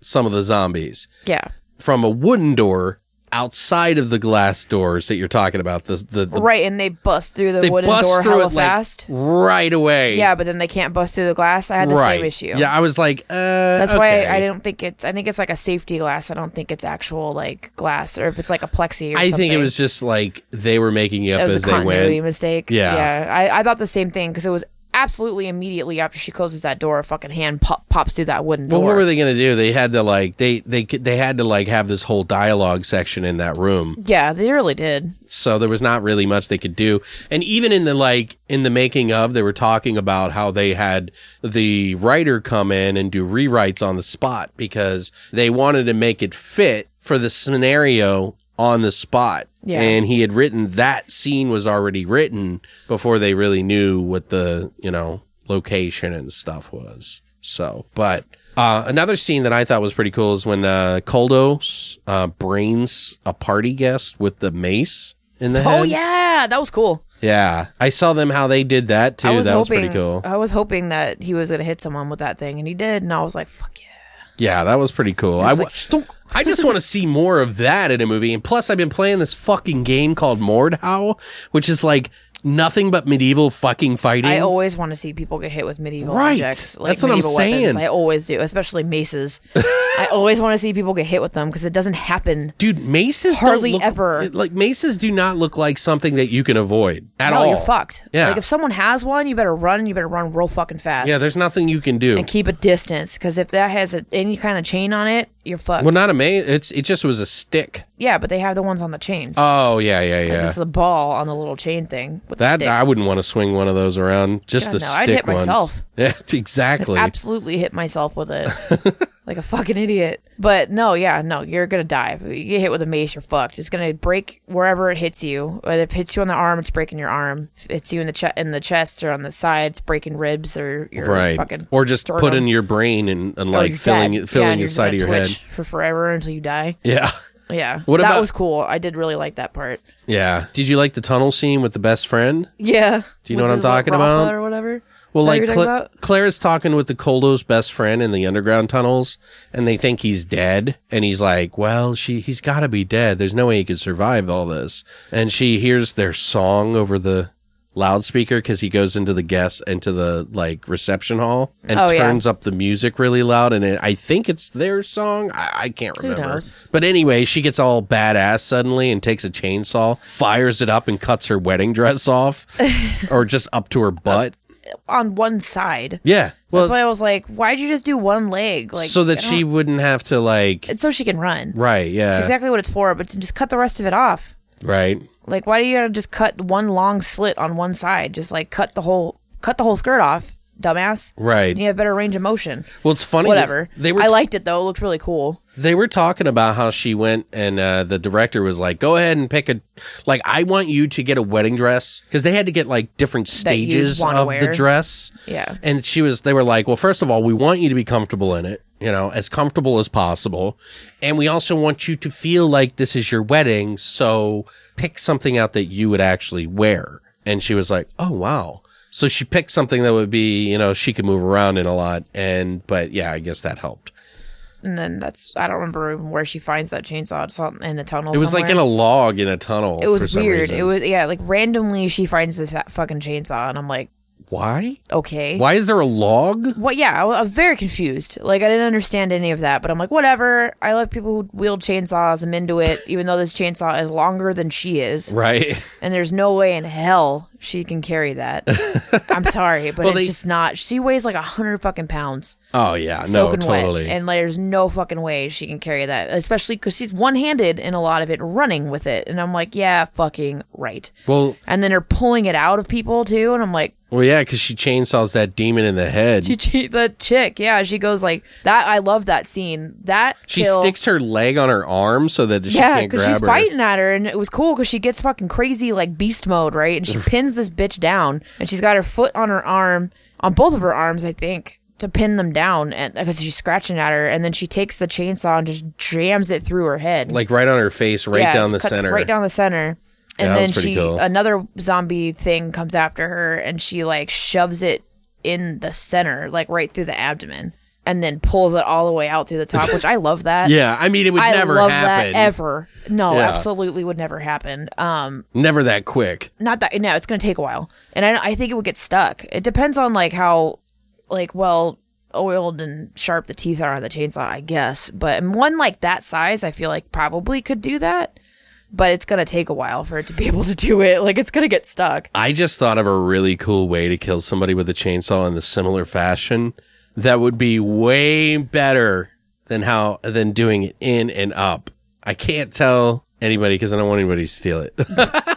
some of the zombies yeah, from a wooden door outside of the glass doors that you're talking about. The the, the right. And they bust through the they wooden bust door through hella it like fast. right away. yeah, but then they can't bust through the glass. I had the right. same issue. Yeah, I was like, uh, That's why okay. I don't think it's. I think it's like a safety glass. I don't think it's actual like glass, or if it's like a plexi. Or I something. think it was just like they were making it up It was as a they went. mistake. Yeah. yeah. I, I thought the same thing because it was absolutely immediately after she closes that door, a fucking hand pop, pops through that wooden door. Well, what were they going to do? They had to like they they they had to like have this whole dialogue section in that room. Yeah, they really did. so there was not really much they could do and even in the like in the making of they were talking about how they had the writer come in and do rewrites on the spot because they wanted to make it fit for the scenario on the spot Yeah. and he had written that scene was already written before they really knew what the you know location and stuff was so but uh, another scene that I thought was pretty cool is when uh, Koldos uh, brains a party guest with the mace in the head. Oh yeah, that was cool. Yeah, I saw them how they did that too. Was that was hoping. pretty cool. I was hoping that he was gonna hit someone with that thing, and he did, and I was like, "Fuck yeah!" Yeah, that was pretty cool. I, w- like. I just want to see more of that in a movie. And plus, I've been playing this fucking game called Mordhau, which is like nothing but medieval fucking fighting. I always want to see people get hit with medieval Right. objects. Like That's what I'm medieval weapons. saying. I always do, especially maces. I always want to see people get hit with them because it doesn't happen. Dude, maces Hardly look, ever. Like maces do not look like something that you can avoid at no, all. you're fucked. Yeah. Like if someone has one, you better run. You better run real fucking fast. Yeah, there's nothing you can do. and keep a distance because if that has a, any kind of chain on it, you're fucked. Well, not a mace. It's it just was a stick. yeah, but they have the ones on the chains. Oh yeah, yeah, yeah. It's the ball on the little chain thing. With the That. I wouldn't want to swing one of those around. Just God, the no, stick I'd hit ones. myself. Yeah, exactly. absolutely hit myself with it like a fucking idiot. But no, yeah, no, you're gonna die. If you get hit with a mace, you're fucked. It's gonna break wherever it hits you. If it hits you on the arm, it's breaking your arm. If it hits you in the che- in the chest or on the side, it's breaking ribs or your right. fucking Or just sternum. put in your brain and, and Oh, like filling dead. filling yeah, the side of your head. for forever until you die. Yeah. Yeah, What that about- was cool. I did really like that part. Yeah. Did you like the tunnel scene with the best friend? Yeah. Do you know what I'm talking about? Or whatever. Well, like Cla-? Claire's talking with the Koldo's best friend in the underground tunnels, and they think he's dead. And he's like, "Well, she he's got to be dead. There's no way he could survive all this." And she hears their song over the loudspeaker because he goes into the guest into the like reception hall and Oh, yeah. turns up the music really loud. And it, I think it's their song. I, I can't remember. But anyway, she gets all badass suddenly and takes a chainsaw, fires it up, and cuts her wedding dress off, or just up to her butt. On one side. Yeah. Well, That's why I was like, why'd you just do one leg? Like so that I she don't- wouldn't have to like it's so she can run. right yeah That's exactly what it's for, but to just cut the rest of it off. right Like why do you gotta just cut one long slit on one side? Just like cut the whole cut the whole skirt off, dumbass. right You have better range of motion. well it's funny Whatever. they were I liked it though. It looked really cool. They were talking about how she went and uh, the director was like go ahead and pick a like i want you to get a wedding dress. Because they had to get like different stages wanna of the wear. dress. Yeah. and she was they were like well first of all we want you to be comfortable in it you know as comfortable as possible. And we also want you to feel like this is your wedding so pick something out that you would actually wear. And she was like oh wow. So she picked something that would be you know she could move around in a lot and but yeah i guess that helped And then that's I don't remember where she finds that chainsaw. It's out in the tunnel. it was like in a log in a tunnel It for was some weird. reason. It was yeah, like randomly she finds this fucking chainsaw, and I'm like, why okay. why is there a log What? Yeah, I was very confused. Like I didn't understand any of that, but I'm like, whatever. I love people who wield chainsaws. I'm into it, even though this chainsaw is longer than she is, right and there's no way in hell she can carry that. I'm sorry, but Well, it's they- just not. She weighs like a hundred fucking pounds, oh yeah no totally wet, and like, there's no fucking way she can carry that, especially because she's one handed in a lot of it, running with it, and I'm like, yeah, fucking right. well And then they're pulling it out of people too, and I'm like, well yeah because she chainsaws that demon in the head She che- the chick, yeah, she goes like that. I love that scene. That She kill- sticks her leg on her arm so that she yeah, can't grab she's her. fighting at her, and it was cool because she gets fucking crazy like beast mode, right? And she pins this bitch down, and she's got her foot on her arm, on both of her arms, I think, to pin them down, and because she's scratching at her, and then she takes the chainsaw and just jams it through her head, Like right on her face, right Yeah, down the center. right down the center. And Yeah, then she cool. another zombie thing comes after her, and she like shoves it in the center, like right through the abdomen, and then pulls it all the way out through the top. Which I love that. yeah, I mean it would I never love happen. that ever. No, Yeah. absolutely would never happen. Um, Never that quick. not that. No, it's gonna take a while, and I, I think it would get stuck. It depends on like how, like well oiled and sharp the teeth are on the chainsaw, I guess. But one like that size, I feel like probably could do that. But it's gonna take a while for it to be able to do it. Like it's gonna get stuck. I just thought of a really cool way to kill somebody with a chainsaw in the similar fashion that would be way better than how than doing it in and up. I can't tell anybody because I don't want anybody to steal it.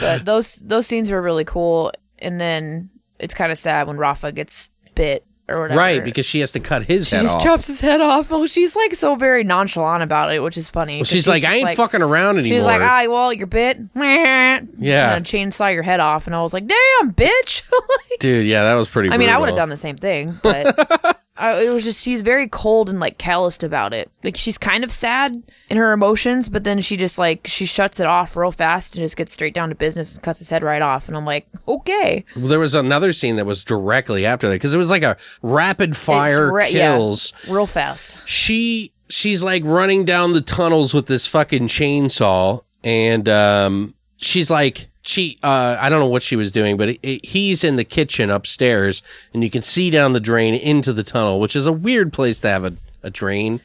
But those those scenes were really cool. And then it's kind of sad when Rafa gets bit or whatever. right, because she has to cut his she head just off. chops his head off. Oh, she's like so very nonchalant about it, which is funny. 'cause she's like, I just ain't fucking around anymore. She's like, ah, well, you're bit. Yeah. Yeah. And chainsaw your head off. And I was like, damn, bitch. Like, Dude, yeah, that was pretty I mean, I would have brutal. done the same thing, but I, it was just, she's very cold and like calloused about it. Like, she's kind of sad in her emotions, but then she just like, she shuts it off real fast and just gets straight down to business and cuts his head right off. And I'm like, okay. Well, there was another scene that was directly after that because it was like a rapid fire It's re- yeah, kills. real fast. She she's like running down the tunnels with this fucking chainsaw, and um, she's like she uh, I don't know what she was doing, but it, it- he's in the kitchen upstairs, and you can see down the drain into the tunnel, which is a weird place to have a, a drain.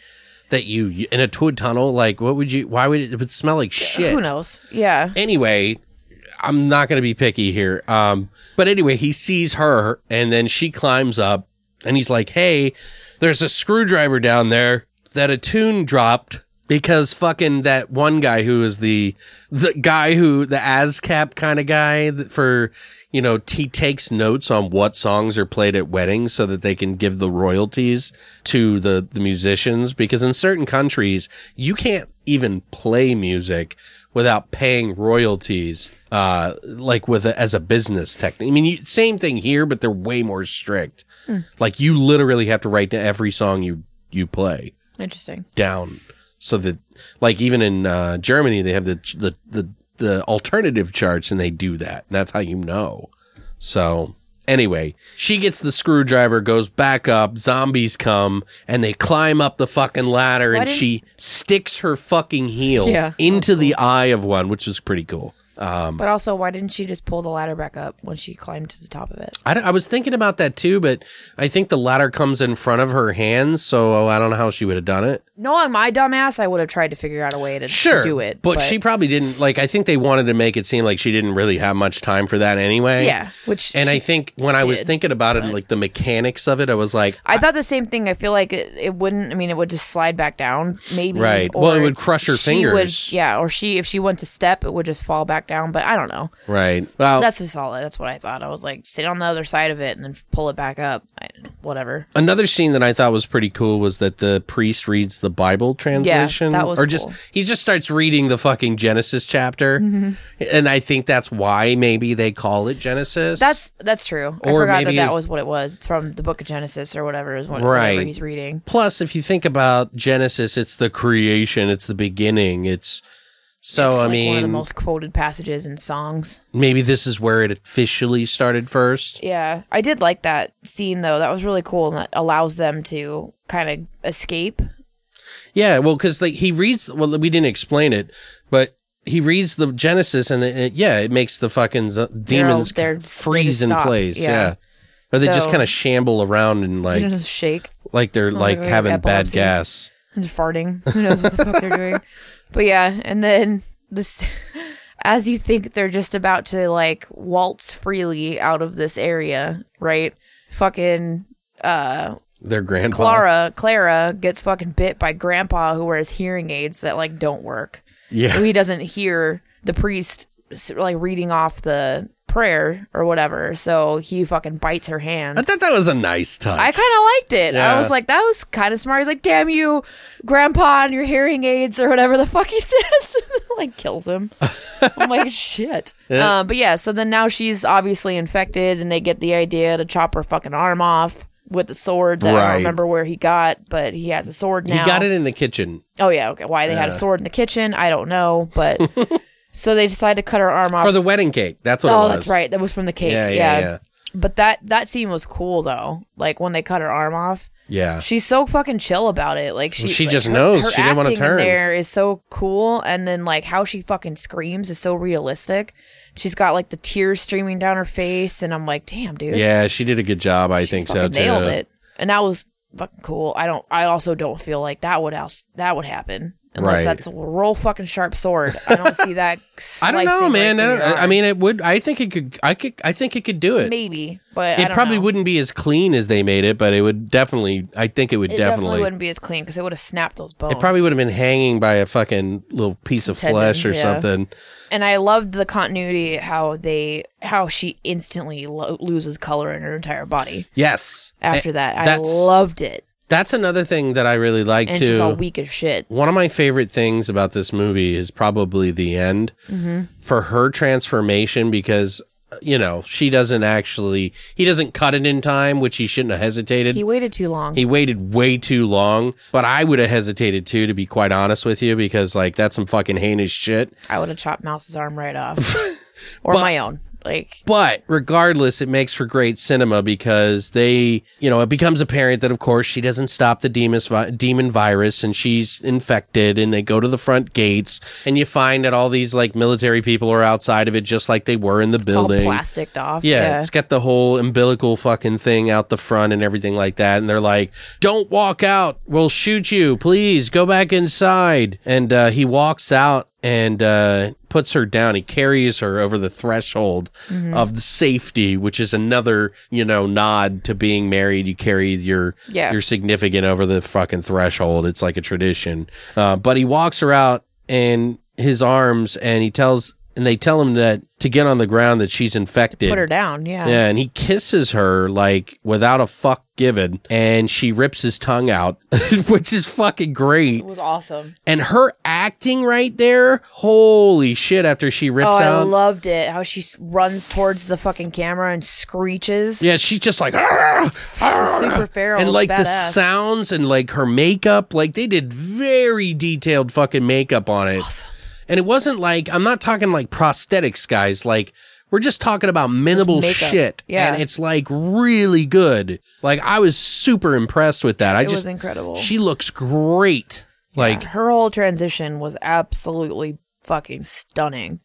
That you in a wood tunnel, like what would you? Why would it, it would smell like shit? Who knows? Yeah. anyway, I'm not going to be picky here. Um, but anyway, he sees her and then she climbs up and he's like, Hey, there's a screwdriver down there that Atun dropped because fucking that one guy who is the, the guy who, the ASCAP kind of guy for, you know, he takes notes on what songs are played at weddings so that they can give the royalties to the, the musicians. Because in certain countries, you can't even play music without paying royalties, uh, like with a, as a business technique. I mean, you, same thing here, but they're way more strict. Like you literally have to write to every song you you play Interesting. down so that like even in uh, Germany they have the the the the alternative charts and they do that. And that's how you know. So anyway, she gets the screwdriver, goes back up, zombies come, and they climb up the fucking ladder Why and didn't- she sticks her fucking heel Yeah. into the eye of one, which was pretty cool. Um, But also, why didn't she just pull the ladder back up when she climbed to the top of it? I, I was thinking about that too, but I think the ladder comes in front of her hands, so I don't know how she would have done it. Knowing my dumbass, I would have tried to figure out a way to, to Sure, do it. but, she probably didn't. Like, I think they wanted to make it seem like she didn't really have much time for that anyway. yeah, which And I think when I was thinking about it, like the mechanics of it, I was like, I thought the same thing. I feel like it, it wouldn't. I mean, it would just slide back down, maybe. Right. or Well, it would crush her she would- fingers. yeah, or she if she went to step, it would just fall back down. But I don't know. right. Well, That's just all. That's what I thought. I was like, sit on the other side of it and then pull it back up. I, whatever. Another scene that I thought was pretty cool was that the priest reads the Bible translation. Yeah, that was or just cool. he just starts reading the fucking Genesis chapter, Mm-hmm. and I think that's why maybe they call it Genesis. That's that's true. I forgot that maybe that his- was what it was. It's from the Book of Genesis or whatever is what Right. whatever he's reading. plus if you think about Genesis, it's the creation, it's the beginning, it's so It's I like mean one of the most quoted passages in songs. maybe this is where it officially started first. Yeah, I did like that scene though. That was really cool, and that allows them to kind of escape. Yeah, well, because like he reads. Well, we didn't explain it, but he reads the Genesis, and it, it- yeah, it makes the fucking z- demons they're- they freeze just in place. Yeah. yeah. Or they just kind of shamble around and like shake like they're like like having bad gas. and farting. Who knows what the fuck they're doing? But yeah, and then this, as you think they're just about to like waltz freely out of this area, right? Fucking uh Their grandpa. Clara, Clara gets fucking bit by Grandpa who wears hearing aids that like don't work. Yeah. So he doesn't hear the priest like reading off the prayer or whatever. So he fucking bites her hand. I thought that was a nice touch. I kind of liked it. Yeah. I was like, that was kind of smart. He's like, damn you, grandpa, and your hearing aids or whatever the fuck he says. like, kills him. I'm like, shit. Yeah. Uh, but yeah, so then now she's obviously infected, and they get the idea to chop her fucking arm off with the sword that I don't remember where he got, but he has a sword now. he got it in the kitchen. Oh, yeah, okay. Why they had a sword in the kitchen, I don't know, but. So they decided to cut her arm off. For the wedding cake. That's what it oh, that's right. That was from the cake. Yeah, Yeah, yeah, yeah. But that that scene was cool though. Like when they cut her arm off. Yeah. She's so fucking chill about it. Like she, she like, just her- knows. her She didn't acting in turn. There is so cool, and then like how she fucking screams is so realistic. She's got like the tears streaming down her face, and I'm like, damn, dude, Yeah, she did a good job. I think so too. nailed it. And that was fucking cool. I don't. I also don't feel like that would else that would happen unless Right. that's a roll fucking sharp sword. I don't see that. I don't know, man. right I, don't- I mean, it would. I think it could. I could. I think it could do it. maybe, but It probably know. wouldn't be as clean as they made it, but it would definitely. I think it would It definitely, definitely. wouldn't be as clean because it would have snapped those bones. it probably would have been hanging by a fucking little piece of flesh or yeah. something. and I loved the continuity how they how she instantly lo- loses color in her entire body Yes. after Eh, that. I loved it, that's another thing that I really like and too. all weak as shit. One of my favorite things about this movie is probably the end Mm-hmm. for her transformation because you know she doesn't actually he doesn't cut it in time, which he shouldn't have hesitated. He waited too long. He waited way too long, but I would have hesitated too, to be quite honest with you, because like that's some fucking heinous shit. I would have chopped Mouse's arm right off, or my own. Like But regardless, it makes for great cinema because they, you know, it becomes apparent that of course she doesn't stop the demon, demon virus and she's infected and they go to the front gates and you find that all these like military people are outside of it just like they were in the it's all building. plasticed off. Yeah, Yeah, it's got the whole umbilical fucking thing out the front and everything like that. And they're like, don't walk out. We'll shoot you. Please go back inside. And uh, he walks out and uh, puts her down. He carries her over the threshold Mm-hmm. of the safety, which is another, you know, nod to being married. You carry your Yeah. your significant over the fucking threshold. It's like a tradition. Uh, but he walks her out and his arms and he tells and they tell him that to get on the ground that she's infected. Put her down. Yeah. Yeah, and he kisses her like without a fuck given, and she rips his tongue out, which is fucking great. It was awesome. And her acting right there, holy shit! After she rips Oh, I out, loved it. How she runs towards the fucking camera and screeches. yeah, she's just like, "Ah!" She's super feral. and like the sounds and like her makeup, like they did very detailed fucking makeup on it. And it wasn't like I'm not talking like prosthetics, guys. Like we're just talking about minimal shit, Yeah. and it's like really good. Like I was super impressed with that. I It just was incredible. She looks great. Like Yeah, her whole transition was absolutely fucking stunning.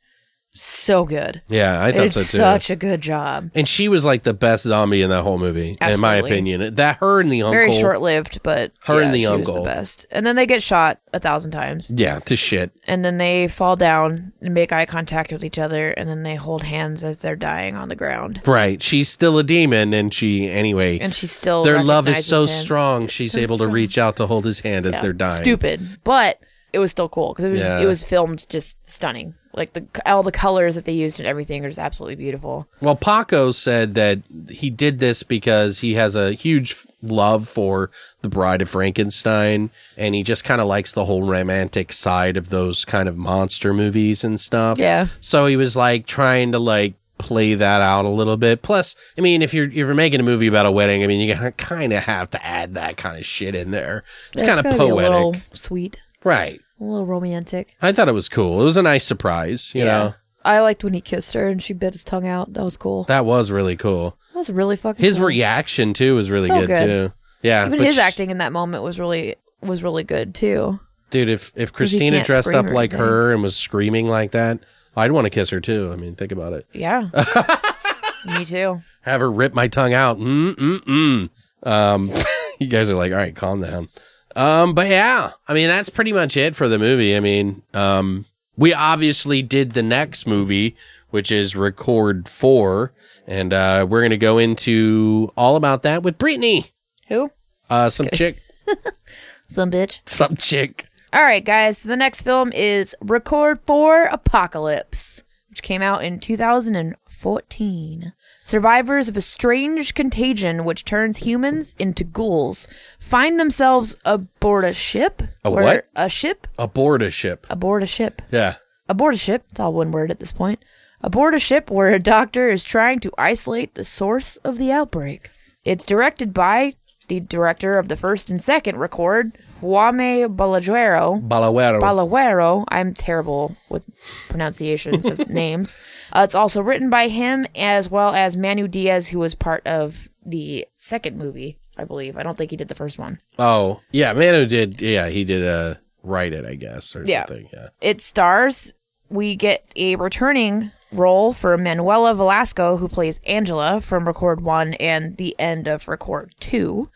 So good. yeah, I thought It's so too. such a good job. and she was like the best zombie in that whole movie, in my opinion. That her and the uncle, Very short lived, but Her yeah, and the she was uncle. the best. And then they get shot a thousand times. yeah, to shit. And then they fall down and make eye contact with each other, and then they hold hands as they're dying on the ground. Right, she's still a demon, and she anyway. And she still their love is so him. strong. She's so able to reach out to hold his hand as Yeah, they're dying. Stupid, but it was still cool because it was Yeah. it was filmed just stunning. Like the all the colors that they used and everything are just absolutely beautiful. Well, Paco said that he did this because he has a huge love for The Bride of Frankenstein, and he just kind of likes the whole romantic side of those kind of monster movies and stuff. Yeah. So he was like trying to like play that out a little bit. Plus, I mean, if you're if you're making a movie about a wedding, I mean, you kind of have to add that kind of shit in there. It's kind of gotta be a poetic, little sweet, right? A little romantic. I thought it was cool. It was a nice surprise, you know. I liked when he kissed her and she bit his tongue out. That was cool. That was really cool. That was really fucking. His cool. reaction too was really So good, good. too. Yeah, even but his sh- acting in that moment was really was really good too. dude. If if Christina can't dressed scream up or like anything. her and was screaming like that, I'd want to kiss her too. I mean, think about it. Yeah, me too. Have her rip my tongue out. Mm mm mm. Um, you guys are like, all right, calm down. Um, but yeah, I mean, that's pretty much it for the movie. I mean, um, we obviously did the next movie, which is Record Four, and uh, we're gonna go into all about that with Brittany. Who? Uh, some chick, Some bitch. some chick. All right, guys. The next film is Record 4 Apocalypse, which came out in 2014. Survivors of a strange contagion which turns humans into ghouls find themselves aboard a ship. A where- what? A ship. Aboard a ship. Aboard a ship. Yeah. Aboard a ship. It's all one word at this point. Aboard a ship where a doctor is trying to isolate the source of the outbreak. It's directed by the director of the first and second record, Jaume Balagueró. Balawero. Balagueró. I'm terrible with pronunciations of names. Uh, it's also written by him as well as Manu Diaz, who was part of the second movie, I believe. I don't think he did the first one. oh, yeah. Manu did. Yeah, he did uh, write it, I guess, or Yeah. something. Yeah. It stars, we get a returning role for Manuela Velasco, who plays Angela from Record 1 and the end of Record 2,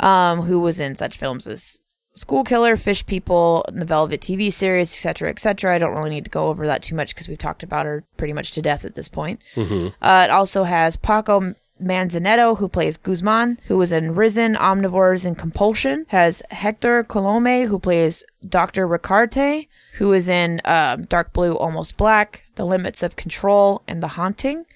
um, who was in such films as School Killer, Fish People, the Velvet TV series, etc., etc. I don't really need to go over that too much because we've talked about her pretty much to death at this point. Uh, it also has Paco Manzanedo, who plays Guzman, who was in Risen, Omnivores, and Compulsion. Has Hector Colome, who plays Dr. Ricarte, who is in um, Dark Blue, Almost Black, The Limits of Control, and The Haunting.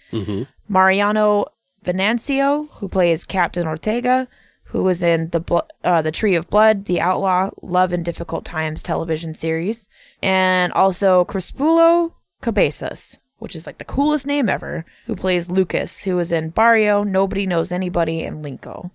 Mariano Venancio, who plays Captain Ortega, who was in the uh, the Tree of Blood, The Outlaw, Love in Difficult Times television series, and also Crispulo Cabezas, which is like the coolest name ever, who plays Lucas, who was in Barrio, Nobody Knows Anybody, and Linko.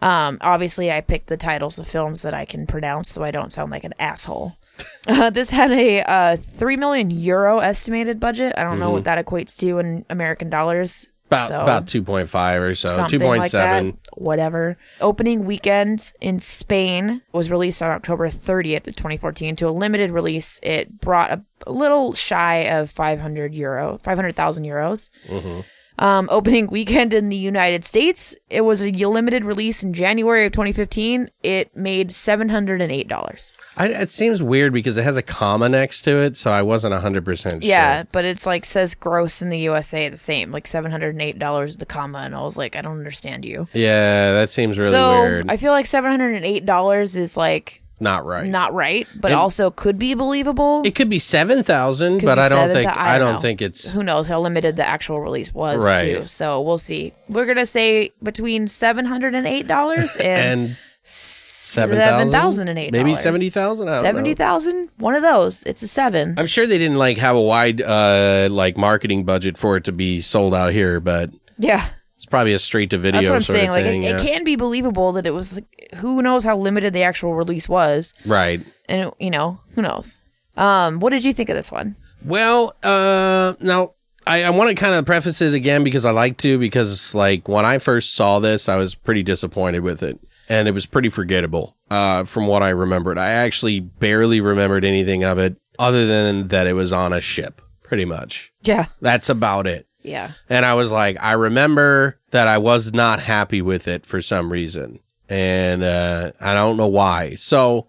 Um, obviously, I picked the titles of films that I can pronounce so I don't sound like an asshole. Uh, this had a uh, three million euro estimated budget. I don't know what that equates to in American dollars. About so about two point five or so. 2.7. like that. Whatever. Opening weekend in Spain was released on October 30th of 2014. To a limited release, it brought a, a little shy of 500 euro, 500,000 euros. Mm-hmm. Um, opening weekend in the United States, it was a limited release in January of 2015. It made $708. I, it seems weird because it has a comma next to it, so I wasn't hundred percent sure. Yeah, but it's like says gross in the USA the same, like $708 the comma. And I was like, I don't understand you. Yeah, that seems really so weird. I feel like seven hundred and eight dollars is like not right. not right, but And- also could be believable. it could be seven thousand, Could but be I don't 7,000 think I don't know. think it's Who knows how limited the actual release was Right. too. So we'll see. We're gonna say between seven hundred and eight dollars and, and seven thousand and eight. maybe seventy thousand. Seventy thousand. One of those. It's a seven. I'm sure they didn't like have a wide uh like marketing budget for it to be sold out here, but yeah. Probably a straight to video That's what I'm sort saying. Like thing. it, yeah. it can be believable that it was. Like, who knows how limited the actual release was, right. and you know who knows. Um, what did you think of this one? Well, uh, now I, I want to kind of preface it again because I like to because like when I first saw this, I was pretty disappointed with it, and it was pretty forgettable. Uh, from what I remembered, I actually barely remembered anything of it other than that it was on a ship. Pretty much, Yeah. that's about it. Yeah. And I was like, I remember that I was not happy with it for some reason. And uh, I don't know why. So,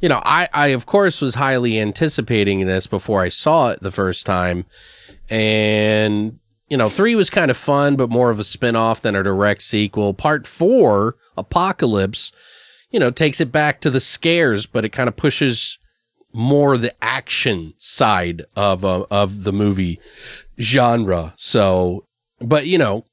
you know, I, I, of course, was highly anticipating this before I saw it the first time. And, you know, three was kind of fun, but more of a spin off than a direct sequel. Part four, Apocalypse, you know, takes it back to the scares, but it kind of pushes more the action side of uh, of the movie genre. So, but you know,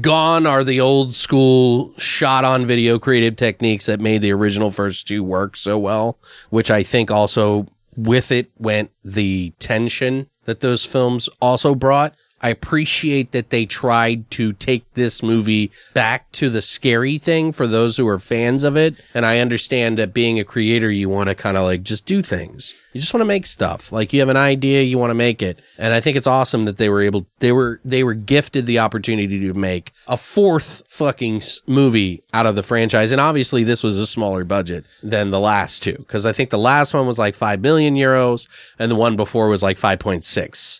gone are the old school shot on video creative techniques that made the original first two work so well, which I think also with it went the tension that those films also brought. I appreciate that they tried to take this movie back to the scary thing for those who are fans of it. And I understand that being a creator, you want to kind of like just do things. You just want to make stuff. Like you have an idea, you want to make it. And I think it's awesome that they were able, they were, they were gifted the opportunity to make a fourth fucking movie out of the franchise. And obviously this was a smaller budget than the last two. Cause I think the last one was like 5 million euros and the one before was like 5.6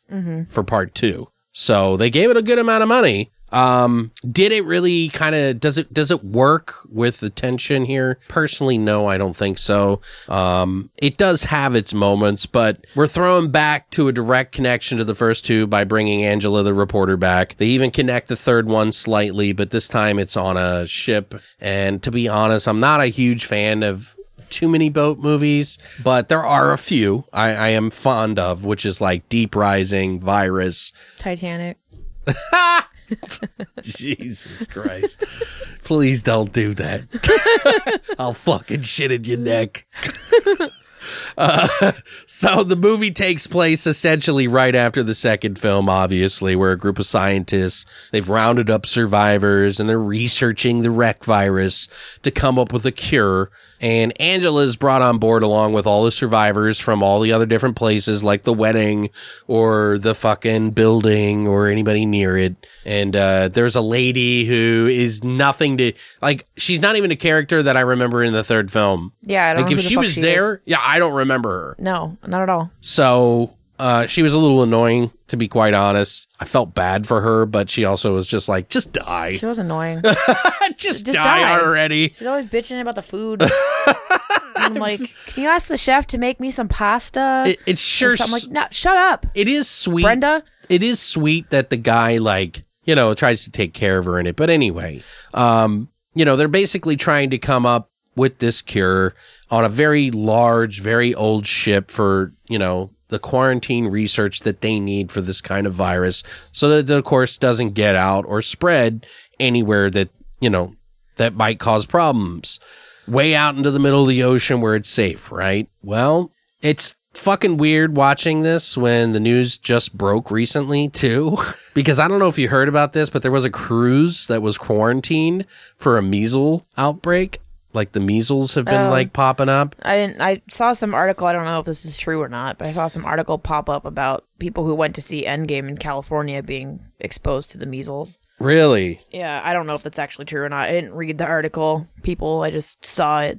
mm-hmm. for part two. So they gave it a good amount of money. Um, did it really kind of does it does it work with the tension here? Personally, no, I don't think so. Um, it does have its moments, but we're throwing back to a direct connection to the first two by bringing Angela the reporter back. They even connect the third one slightly, but this time it's on a ship. And to be honest, I'm not a huge fan of too many boat movies, but there are a few I, I am fond of, which is like Deep Rising, Virus. Titanic. Jesus Christ. Please don't do that. I'll fucking shit in your neck. Uh, so the movie takes place essentially right after the second film, obviously, where a group of scientists they've rounded up survivors and they're researching the wreck virus to come up with a cure. And Angela is brought on board along with all the survivors from all the other different places, like the wedding or the fucking building or anybody near it. And uh, there's a lady who is nothing to like. She's not even a character that I remember in the third film. Yeah, I don't Like if she was she there, is. yeah, I don't remember her. No, not at all. So uh, she was a little annoying, to be quite honest. I felt bad for her, but she also was just like, just die, She was annoying. just, Just die, die. already. She's always bitching about the food. I'm like, can you ask the chef to make me some pasta? It, it's sure. I'm like, no, shut up, it is sweet, Brenda. It is sweet that the guy like you know tries to take care of her in it. But anyway, um, you know they're basically trying to come up with this cure on a very large, very old ship for you know the quarantine research that they need for this kind of virus, so that of course doesn't get out or spread anywhere that you know that might cause problems. Way out into the middle of the ocean where it's safe, right? Well, it's fucking weird watching this when the news just broke recently too because i don't know if you heard about this but there was a cruise that was quarantined for a measles outbreak like the measles have been Oh. like popping up I didn't. I saw some article. I don't know if this is true or not, but I saw some article pop up about people who went to see Endgame in California being exposed to the measles. really Yeah, I don't know if that's actually true or not. I didn't read the article. People, I just saw it.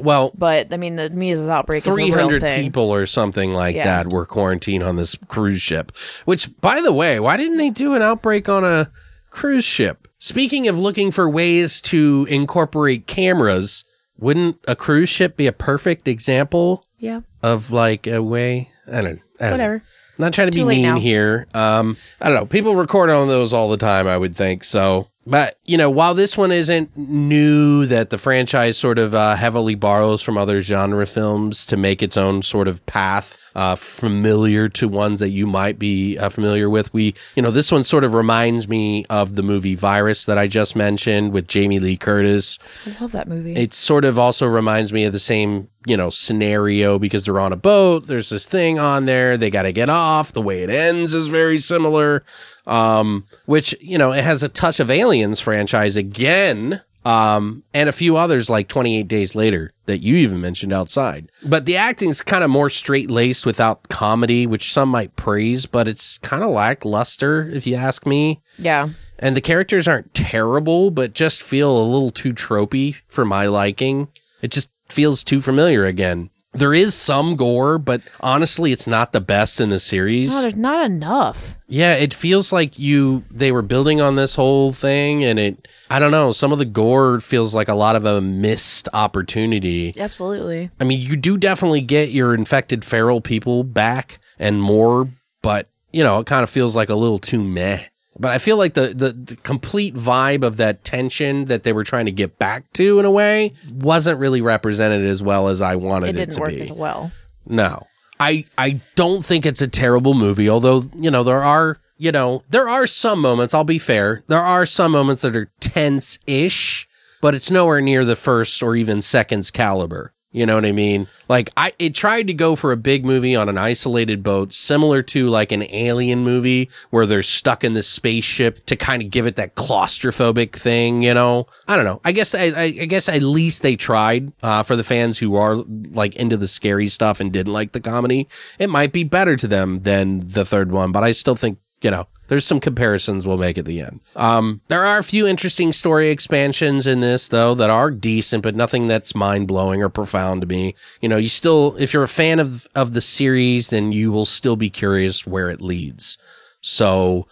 well But I mean, the measles outbreak real 300 people or something like Yeah. that were quarantined on this cruise ship which by the way why didn't they do an outbreak on a cruise ship speaking of looking for ways to incorporate cameras wouldn't a cruise ship be a perfect example Yeah, of like a way. I don't. I don't know. whatever. I'm not trying to be mean now. here. Um, I don't know. People record on those all the time. I would think so. But, you know, while this one isn't new, that the franchise sort of uh, heavily borrows from other genre films to make its own sort of path uh, familiar to ones that you might be uh, familiar with. We, you know, this one sort of reminds me of the movie Virus that I just mentioned with Jamie Lee Curtis. I love that movie. It sort of also reminds me of the same, you know, scenario because they're on a boat. There's this thing on there. They got to get off. The way it ends is very similar. Um, which, you know, it has a touch of Aliens franchise again. Um, and a few others like 28 Days Later that you even mentioned outside. But the acting's kind of more straight laced without comedy, which some might praise, but it's kind of lackluster if you ask me. yeah. And the characters aren't terrible, but just feel a little too tropey for my liking. It just feels too familiar again. There is some gore, but honestly, it's not the best in the series. No, there's not enough. Yeah, it feels like you they were building on this whole thing and it I don't know, some of the gore feels like a lot of a missed opportunity. Absolutely. I mean, you do definitely get your infected feral people back and more, but you know, it kind of feels like a little too meh. But I feel like the, the, the complete vibe of that tension that they were trying to get back to in a way wasn't really represented as well as I wanted It it, didn't to work be. as well. No. I I don't think it's a terrible movie, although, you know, there are, you know, there are some moments, I'll be fair. There are some moments that are tense-ish, but it's nowhere near the first or even second's caliber. You know what I mean? Like I it tried to go for a big movie on an isolated boat, similar to like an alien movie where they're stuck in this spaceship to kind of give it that claustrophobic thing, you know? I don't know. I guess I, I, I guess at least they tried uh, for the fans who are like into the scary stuff and didn't like the comedy. It might be better to them than the third one, but I still think you know, there's some comparisons we'll make at the end. Um, there are a few interesting story expansions in this, though, that are decent, but nothing that's mind blowing or profound to me. You know, you still, if you're a fan of, of the series, then you will still be curious where it leads. So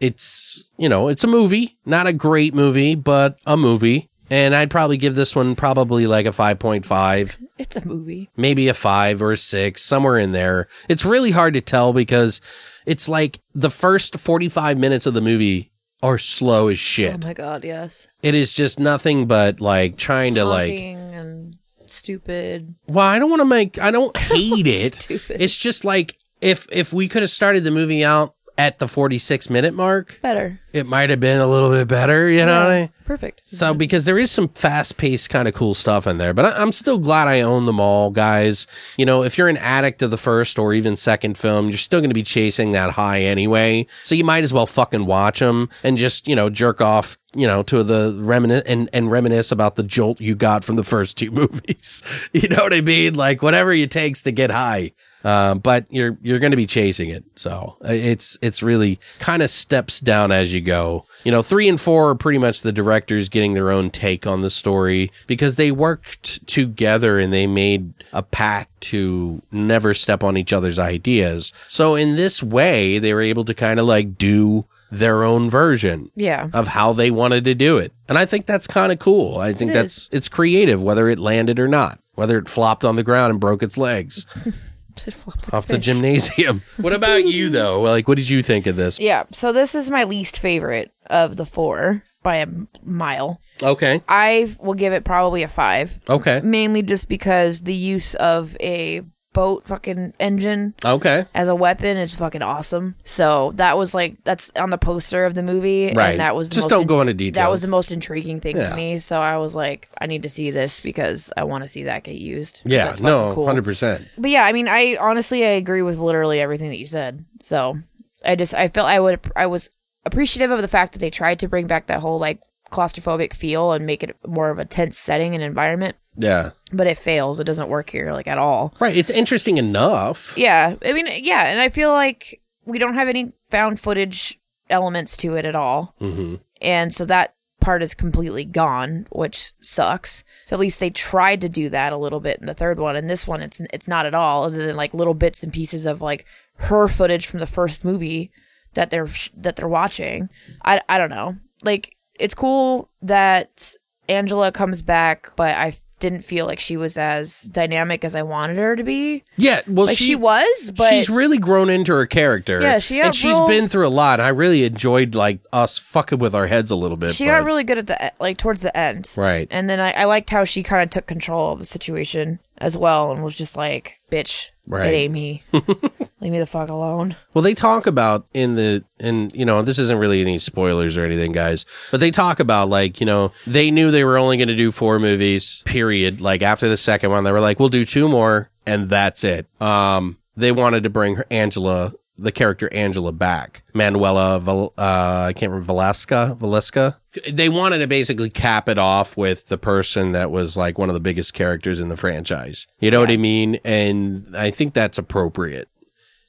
it's, you know, it's a movie, not a great movie, but a movie. And I'd probably give this one probably like a 5.5 It's a movie. maybe a five or a six, somewhere in there. It's really hard to tell because it's like the first 45 minutes of the movie are slow as shit. Oh my god, yes. It is just nothing but like trying to like, and stupid. well, I don't want to make, I don't hate it. Stupid. It's just like if, if we could have started the movie out at the 46 minute mark, Better. it might have been a little bit better, you know what I mean? Perfect. So because there is some fast paced kind of cool stuff in there, but I- I'm still glad I own them all, guys. You know, if you're an addict of the first or even second film, you're still going to be chasing that high anyway. So you might as well fucking watch them and just you know jerk off. You know, to the reminisce and, and reminisce about the jolt you got from the first two movies. you know what I mean? Like whatever it takes to get high. Uh, but you're you're going to be chasing it, so uh, it's it's really kind of steps down as you go. You know, three and four are pretty much the directors getting their own take on the story because they worked together and they made a pact to never step on each other's ideas. So in this way, they were able to kind of like do their own version Yeah. of how they wanted to do it. And I think that's kind of cool. I think It that's it's creative whether it landed or not, whether it flopped on the ground and broke its legs It flopped like a off the fish. gymnasium. what about you though? Like what did you think of this? Yeah, so this is my least favorite of the four by a mile. Okay. I will give it probably a five, Okay. mainly just because the use of a boat fucking engine Okay. as a weapon is fucking awesome. So that was like that's on the poster of the movie, Right. and that was the Just most don't go into detail. That details. was the most intriguing thing Yeah. to me. So I was like, I need to see this because I want to see that get used. 'Cause Yeah, that's fucking no, cool. hundred percent. But yeah, I mean, I honestly I agree with literally everything that you said. So I just I felt I would I was appreciative of the fact that they tried to bring back that whole like claustrophobic feel and make it more of a tense setting and environment. Yeah, But it fails. It doesn't work here like at all. right. It's interesting enough. Yeah, I mean, yeah, and I feel like we don't have any found footage elements to it at all, mm-hmm. and so that part is completely gone, which sucks. So at least they tried to do that a little bit in the third one, and this one it's it's not at all, other than like little bits and pieces of like her footage from the first movie that they're that they're watching. I I don't know, like it's cool that Angela comes back, but I didn't feel like she was as dynamic as I wanted her to be. Yeah, well, Like she, she, was, but she's really grown into her character. Yeah, she and she's real- been through a lot. I really enjoyed like us fucking with our heads a little bit. she but- got really good at the like towards the end. right. And then I, I liked how she kind of took control of the situation as well and was just like, bitch, Right. it ain't me. Leave me the fuck alone. Well, they talk about in the and you know this isn't really any spoilers or anything, guys. But they talk about like you know they knew they were only going to do four movies. Period. Like after the second one, they were like, "We'll do two more, and that's it." Um, they wanted to bring her Angela, the character Angela, back. Manuela, Val, uh, I can't remember Velasca, Velasca. They wanted to basically cap it off with the person that was like one of the biggest characters in the franchise. You know what I mean? And I think that's appropriate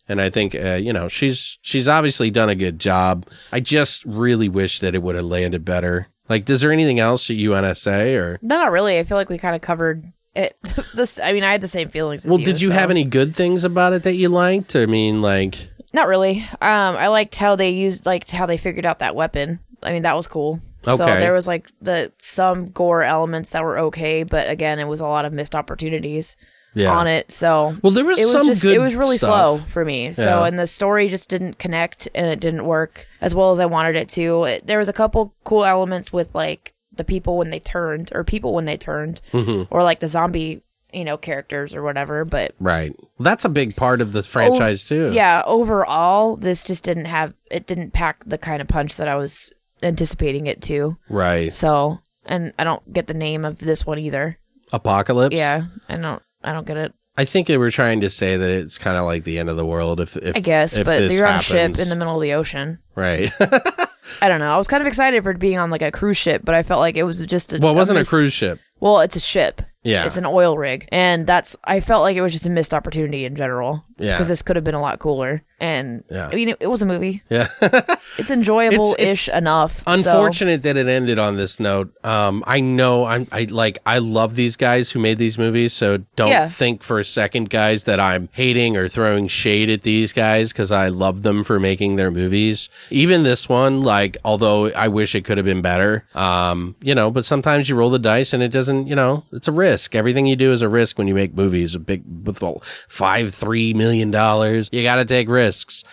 and I think uh, you know she's she's obviously done a good job. I just really wish that it would have landed better. Like, is there anything else that you want to say, or No, not really. I feel like we kind of covered it. this, I mean, I had the same feelings. As well, you, did you so- have any good things about it that you liked? I mean, like, Not really. Um, I liked how they used like how they figured out that weapon. I mean, that was cool. Okay. So there was like the some gore elements that were okay, but again, it was a lot of missed opportunities yeah. on it. So Well, there was, it was some just good. it was really stuff. slow for me. So Yeah. and the story just didn't connect and it didn't work as well as I wanted it to. It, there was a couple cool elements with like the people when they turned or people when they turned Mm-hmm. or like the zombie you know characters or whatever, but Right. Well, that's a big part of this oh, franchise too. Oh, yeah, overall, this just didn't have it didn't pack the kind of punch that I was anticipating it to. Right. So, and I don't get the name of this one either. Apocalypse. Yeah, I don't I don't get it. I think they were trying to say that it's kind of like the end of the world. If, if I guess, if but you're on a ship in the middle of the ocean. right. I don't know. I was kind of excited for being on like a cruise ship, but I felt like it was just a well, it wasn't a missed- cruise ship. Well, it's a ship. Yeah. It's an oil rig. And that's, I felt like it was just a missed opportunity in general. Yeah. Because this could have been a lot cooler. And, Yeah. I mean, it, it was a movie. Yeah. It's enjoyable ish enough. so- Unfortunate that it ended on this note. Um, I know I'm I like I love these guys who made these movies, so don't Yeah. think for a second, guys, that I'm hating or throwing shade at these guys because I love them for making their movies. Even this one, like, although I wish it could have been better, um, you know, but sometimes you roll the dice and it doesn't, you know, it's a risk. Everything you do is a risk when you make movies. A big with five, three million dollars, you got to take risks.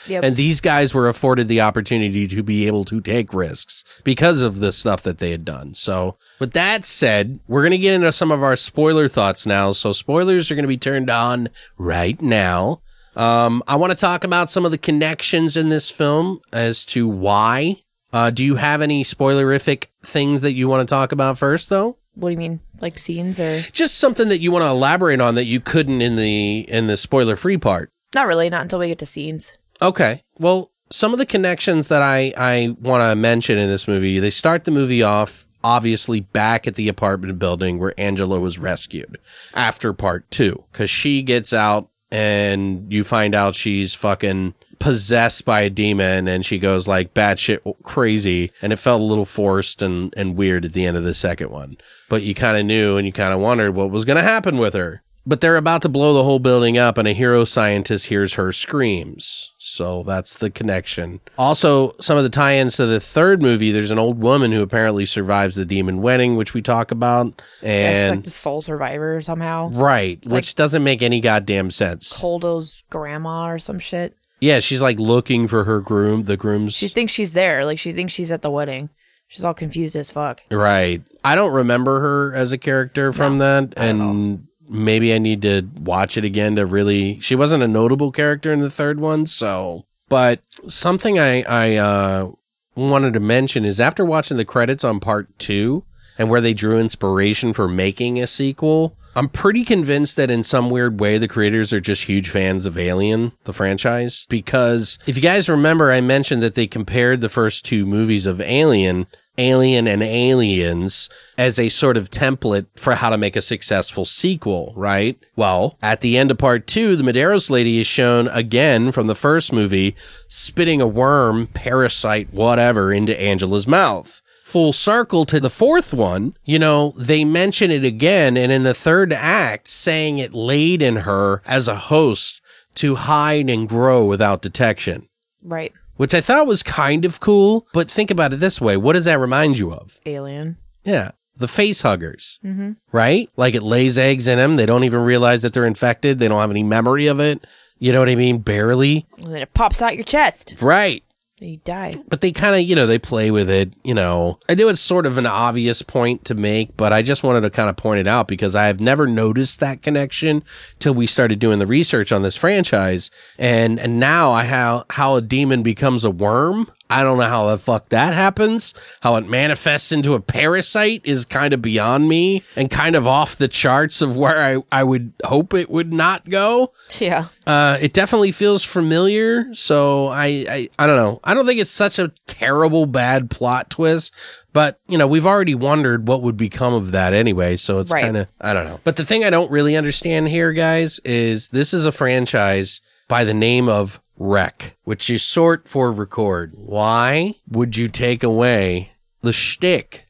Yep. And these guys were afforded the opportunity to be able to take risks because of the stuff that they had done. So, with that said, we're going to get into some of our spoiler thoughts now. So, spoilers are going to be turned on right now. Um, I want to talk about some of the connections in this film as to why. Uh, do you have any spoilerific things that you want to talk about first, though? What do you mean? Like scenes or? Just something that you want to elaborate on that you couldn't in the in the spoiler free part. Not really, not until we get to scenes. Okay. Well, some of the connections that I, I want to mention in this movie, they start the movie off obviously back at the apartment building where Angela was rescued after part two, because she gets out and you find out she's fucking possessed by a demon and she goes like batshit crazy and it felt a little forced and, and weird at the end of the second one. But you kind of knew and you kind of wondered what was going to happen with her. But they're about to blow the whole building up, and a hero scientist hears her screams. So that's the connection. Also, some of the tie ins to the third movie there's an old woman who apparently survives the demon wedding, which we talk about. Yeah, she's like the sole survivor somehow. Right, which like- doesn't make any goddamn sense. Koldo's grandma or some shit. Yeah, she's like looking for her groom, the groom's. She thinks she's there. Like she thinks she's at the wedding. She's all confused as fuck. Right. I don't remember her as a character from that, and maybe I need to watch it again to really. She wasn't a notable character in the third one, so. But something I I uh, wanted to mention is after watching the credits on part two and where they drew inspiration for making a sequel. I'm pretty convinced that in some weird way the creators are just huge fans of Alien, the franchise. Because if you guys remember, I mentioned that they compared the first two movies of Alien Alien and Aliens as a sort of template for how to make a successful sequel, right? Well, at the end of part two, the Medeiros lady is shown again from the first movie spitting a worm, parasite, whatever, into Angela's mouth. Full circle to the fourth one, you know, they mention it again, and in the third act, saying it laid in her as a host to hide and grow without detection Right. Which I thought was kind of cool. But think about it this way: what does that remind you of? Alien. Yeah, the face huggers, mm-hmm. right? Like it lays eggs in them. They don't even realize that they're infected. They don't have any memory of it. You know what I mean? Barely. And then it pops out your chest. Right. You die. But they kind of, you know, they play with it. You know, I know it's sort of an obvious point to make, but I just wanted to kind of point it out because I have never noticed that connection till we started doing the research on this franchise. And and now I how how a demon becomes a worm. I don't know how the fuck that happens. How it manifests into a parasite is kind of beyond me and kind of off the charts of where I, I would hope it would not go. Yeah. Uh, it definitely feels familiar. So I, I, I don't know. I don't think it's such a terrible bad plot twist, but you know, we've already wondered what would become of that anyway. So it's Right. kind of, I don't know. But the thing I don't really understand here, guys, is this is a franchise by the name of Rec, which is sort for record. Why would you take away the shtick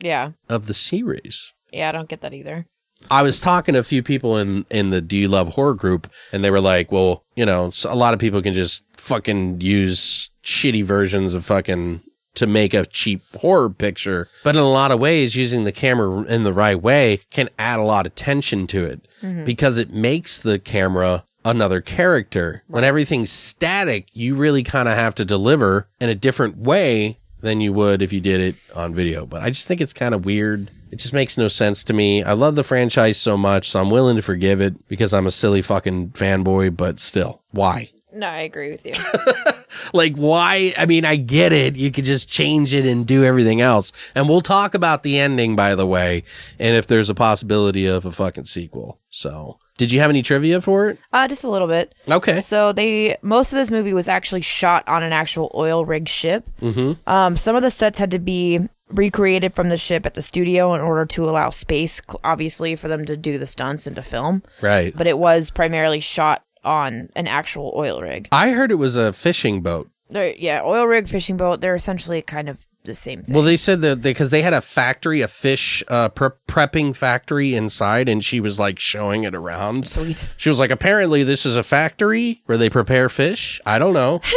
Yeah. of the series? Yeah, I don't get that either. I was talking to a few people in in the Do You Love Horror group, and they were like, "Well, you know, a lot of people can just fucking use shitty versions of fucking to make a cheap horror picture, but in a lot of ways, using the camera in the right way can add a lot of tension to it mm-hmm. because it makes the camera another character. When everything's static, you really kind of have to deliver in a different way than you would if you did it on video. But I just think it's kind of weird. It just makes no sense to me. I love the franchise so much, so I'm willing to forgive it because I'm a silly fucking fanboy, but still, why? No, I agree with you. Like, why? I mean, I get it. You could just change it and do everything else. And we'll talk about the ending, by the way, and if there's a possibility of a fucking sequel. So, did you have any trivia for it? uh, just a little bit. Okay. So they most of this movie was actually shot on an actual oil rig ship. Mm-hmm. Um, some of the sets had to be recreated from the ship at the studio in order to allow space, obviously, for them to do the stunts and to film. Right. But it was primarily shot on an actual oil rig. I heard it was a fishing boat. They're, yeah, oil rig, fishing boat. They're essentially kind of the same thing. Well, they said that because they, had a factory, a fish uh, pre- prepping factory inside, and she was like showing it around. Sweet. She was like, apparently, this is a factory where they prepare fish. I don't know.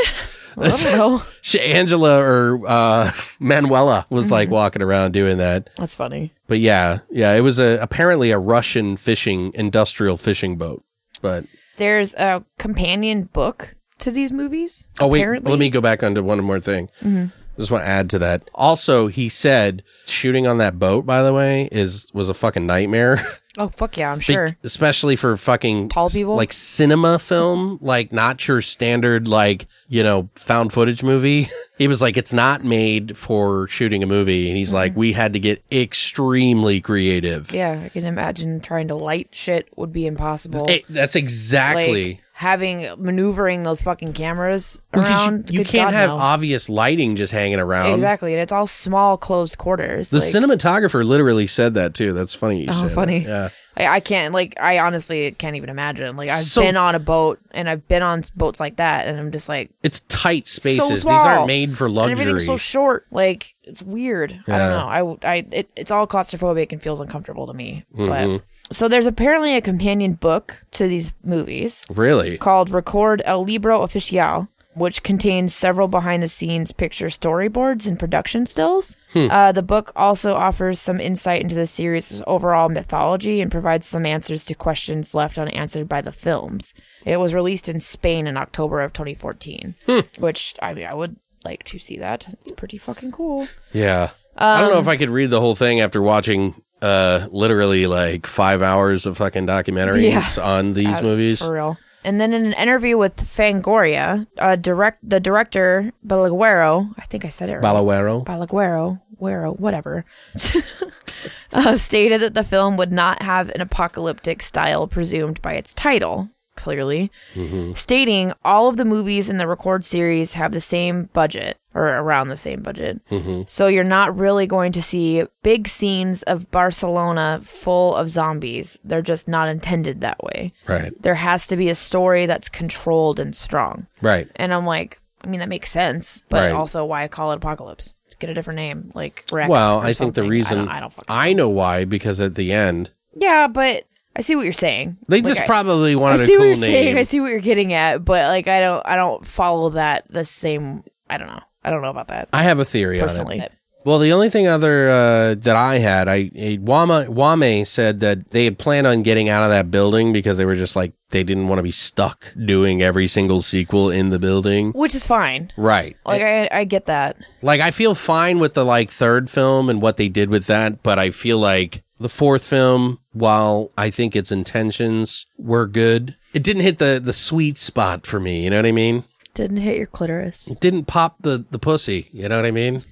I don't know. she, Angela or uh, Manuela was like walking around doing that. That's funny. But yeah, yeah, it was a apparently a Russian fishing industrial fishing boat. But There's a companion book to these movies. oh wait, let me go back onto one more thing. I just want to add to that. Also, he said shooting on that boat, by the way, is was a fucking nightmare. Oh fuck yeah, I'm Be- sure. especially for fucking Tall people? like cinema film, like not your standard like you know found footage movie. he was like, it's not made for shooting a movie, and he's like, we had to get extremely creative. Yeah, I can imagine trying to light shit would be impossible. Eh, that's exactly. Like having maneuvering those fucking cameras around. you, you can't God, have no. obvious lighting just hanging around. exactly, and it's all small, closed quarters. The like, cinematographer literally said that too. That's funny. You Oh, said funny. that. Yeah. I, I can't like. I honestly can't even imagine. Like I've So- been on a boat and I've been on boats like that, and I'm just like It's tight spaces. These small. aren't made for And luxury. everything's so short. Like it's weird. I Yeah. don't know. I, I it, it's all claustrophobic and feels uncomfortable to me. Mm-hmm. But so there's apparently a companion book to these movies really? called Record El Libro Oficial, which contains several behind the scenes picture storyboards and production stills. Uh, the book also offers some insight into the series' overall mythology and provides some answers to questions left unanswered by the films. It was released in Spain in October of 2014, which I mean, I would like to see that. It's pretty fucking cool. Yeah. I don't know if Um, I could read the whole thing after watching uh literally like five hours of fucking documentaries Yeah. on these Uh, movies. For real. And then in an interview with Fangoria, uh, direct the director Balagueró, I think I said it right. Balagueró. Balagueró, Guero, whatever, uh, stated that the film would not have an apocalyptic style presumed by its title. Clearly, mm-hmm. stating all of the movies in the record series have the same budget or around the same budget. Mm-hmm. So you're not really going to see big scenes of Barcelona full of zombies. They're just not intended that way. Right. There has to be a story that's controlled and strong. Right. And I'm like, I mean, that makes sense, but Right. also why call it Apocalypse? Let's get a different name, like Well, I think the reason I don't, I don't. I know why because at the end yeah, but I see what you're saying. they Like, just I- probably I wanted a see cool what you're name. saying. I see what you're getting at, but like, I don't. I don't follow that the same. I don't know. I don't know about that I have a theory personally. on it. Well, the only thing other uh, that I had, I Wama Jaume said that they had planned on getting out of that building because they were just like they didn't want to be stuck doing every single sequel in the building. Which is fine. Right. Like I, I get that. Like I feel fine with the like third film and what they did with that, but I feel like the fourth film, while I think its intentions were good, it didn't hit the the sweet spot for me. You know what I mean? Didn't hit your clitoris. It didn't pop the the pussy. You know what I mean?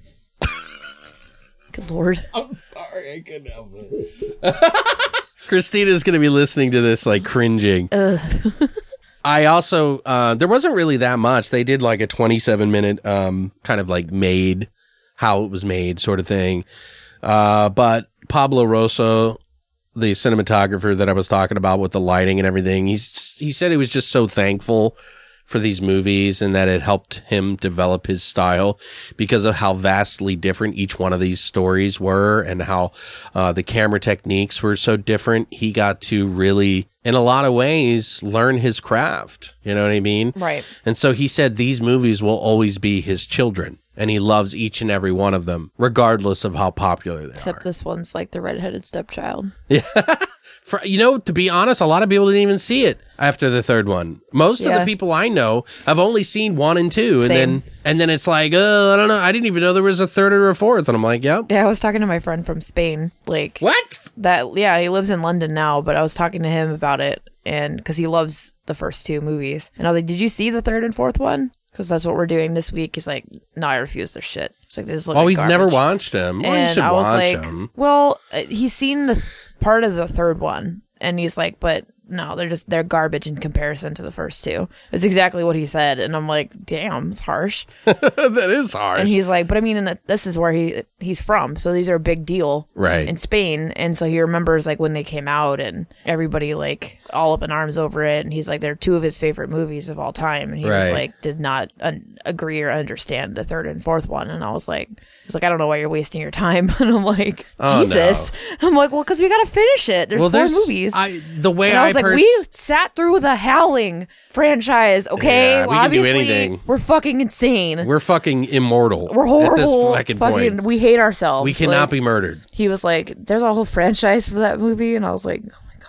Good lord. I'm sorry, I couldn't help it. Christina's gonna be listening to this like cringing. I also uh, there wasn't really that much. They did like a 27 minute um, kind of like made how it was made sort of thing. Uh, but Pablo Rosso, the cinematographer that I was talking about with the lighting and everything, he's he said he was just so thankful for these movies and that it helped him develop his style because of how vastly different each one of these stories were and how uh, the camera techniques were so different. He got to really, in a lot of ways, learn his craft. You know what I mean? Right. And so he said these movies will always be his children. And he loves each and every one of them, regardless of how popular they are. Except are. this one's like the redheaded stepchild. For, you know, to be honest, a lot of people didn't even see it after the third one. Most of the people I know have only seen one and two, and then and then it's like, oh, I don't know, I didn't even know there was a third or a fourth, and I'm like, yep. Yeah, I was talking to my friend from Spain. Like What? that. Yeah, he lives in London now, but I was talking to him about it, and because he loves the first two movies, and I was like, "Did you see the third and fourth one?" Because that's what we're doing this week. He's like, "No, I refuse their shit." It's like this. Oh, he's never watched them. Well, you and should I was watch like, them. "Well, uh, he's seen the th- part of the third one, and he's like, but." No, they're just they're garbage in comparison to the first two. It's exactly what he said, and I'm like, damn, it's harsh. that is harsh. And he's like, but I mean, this is where he he's from, so these are a big deal, Right. In Spain, and so he remembers like when they came out, and everybody like all up in arms over it, and he's like, they're two of his favorite movies of all time, and he Right. was like, did not un- agree or understand the third and fourth one, and I was like, he's like, I don't know why you're wasting your time, and I'm like, Oh, Jesus, I'm like, well, because we gotta finish it. There's well, four there's movies. I the way and I was like, we sat through the Howling franchise, okay? Yeah, we can do Obviously, anything. we're fucking insane. we're fucking immortal. We're horrible. at this fucking, fucking, point. we hate ourselves. We cannot Like, be murdered. He was like, "There's a whole franchise for that movie," and I was like, "Oh my god."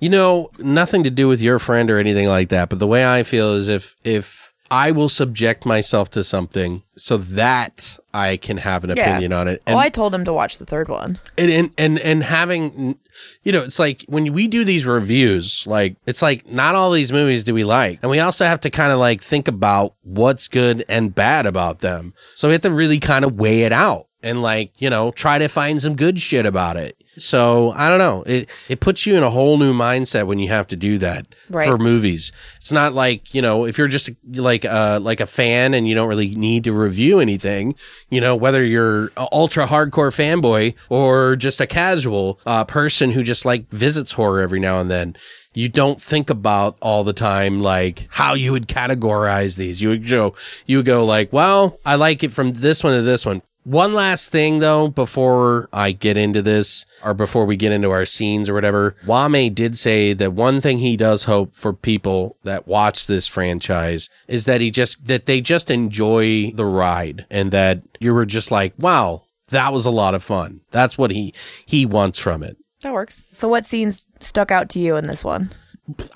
You know, nothing to do with your friend or anything like that. But the way I feel is if if I will subject myself to something so that I can have an Yeah. opinion on it. And, well, I told him to watch the third one. and, and and and having you know, it's like when we do these reviews, like it's like not all these movies do we like. And we also have to kind of like think about what's good and bad about them. So we have to really kind of weigh it out and like, you know, try to find some good shit about it. So I don't know. It it puts you in a whole new mindset when you have to do that Right. for movies. It's not like you know if you're just like uh like a fan and you don't really need to review anything. You know whether you're a ultra hardcore fanboy or just a casual uh, person who just like visits horror every now and then. You don't think about all the time like how you would categorize these. You would go, you would go like, well, I like it from this one to this one. One last thing though, before I get into this or before we get into our scenes or whatever, Jaume did say that one thing he does hope for people that watch this franchise is that he just, that they just enjoy the ride and that you were just like, wow, that was a lot of fun. That's what he, he wants from it. That works. So, what scenes stuck out to you in this one?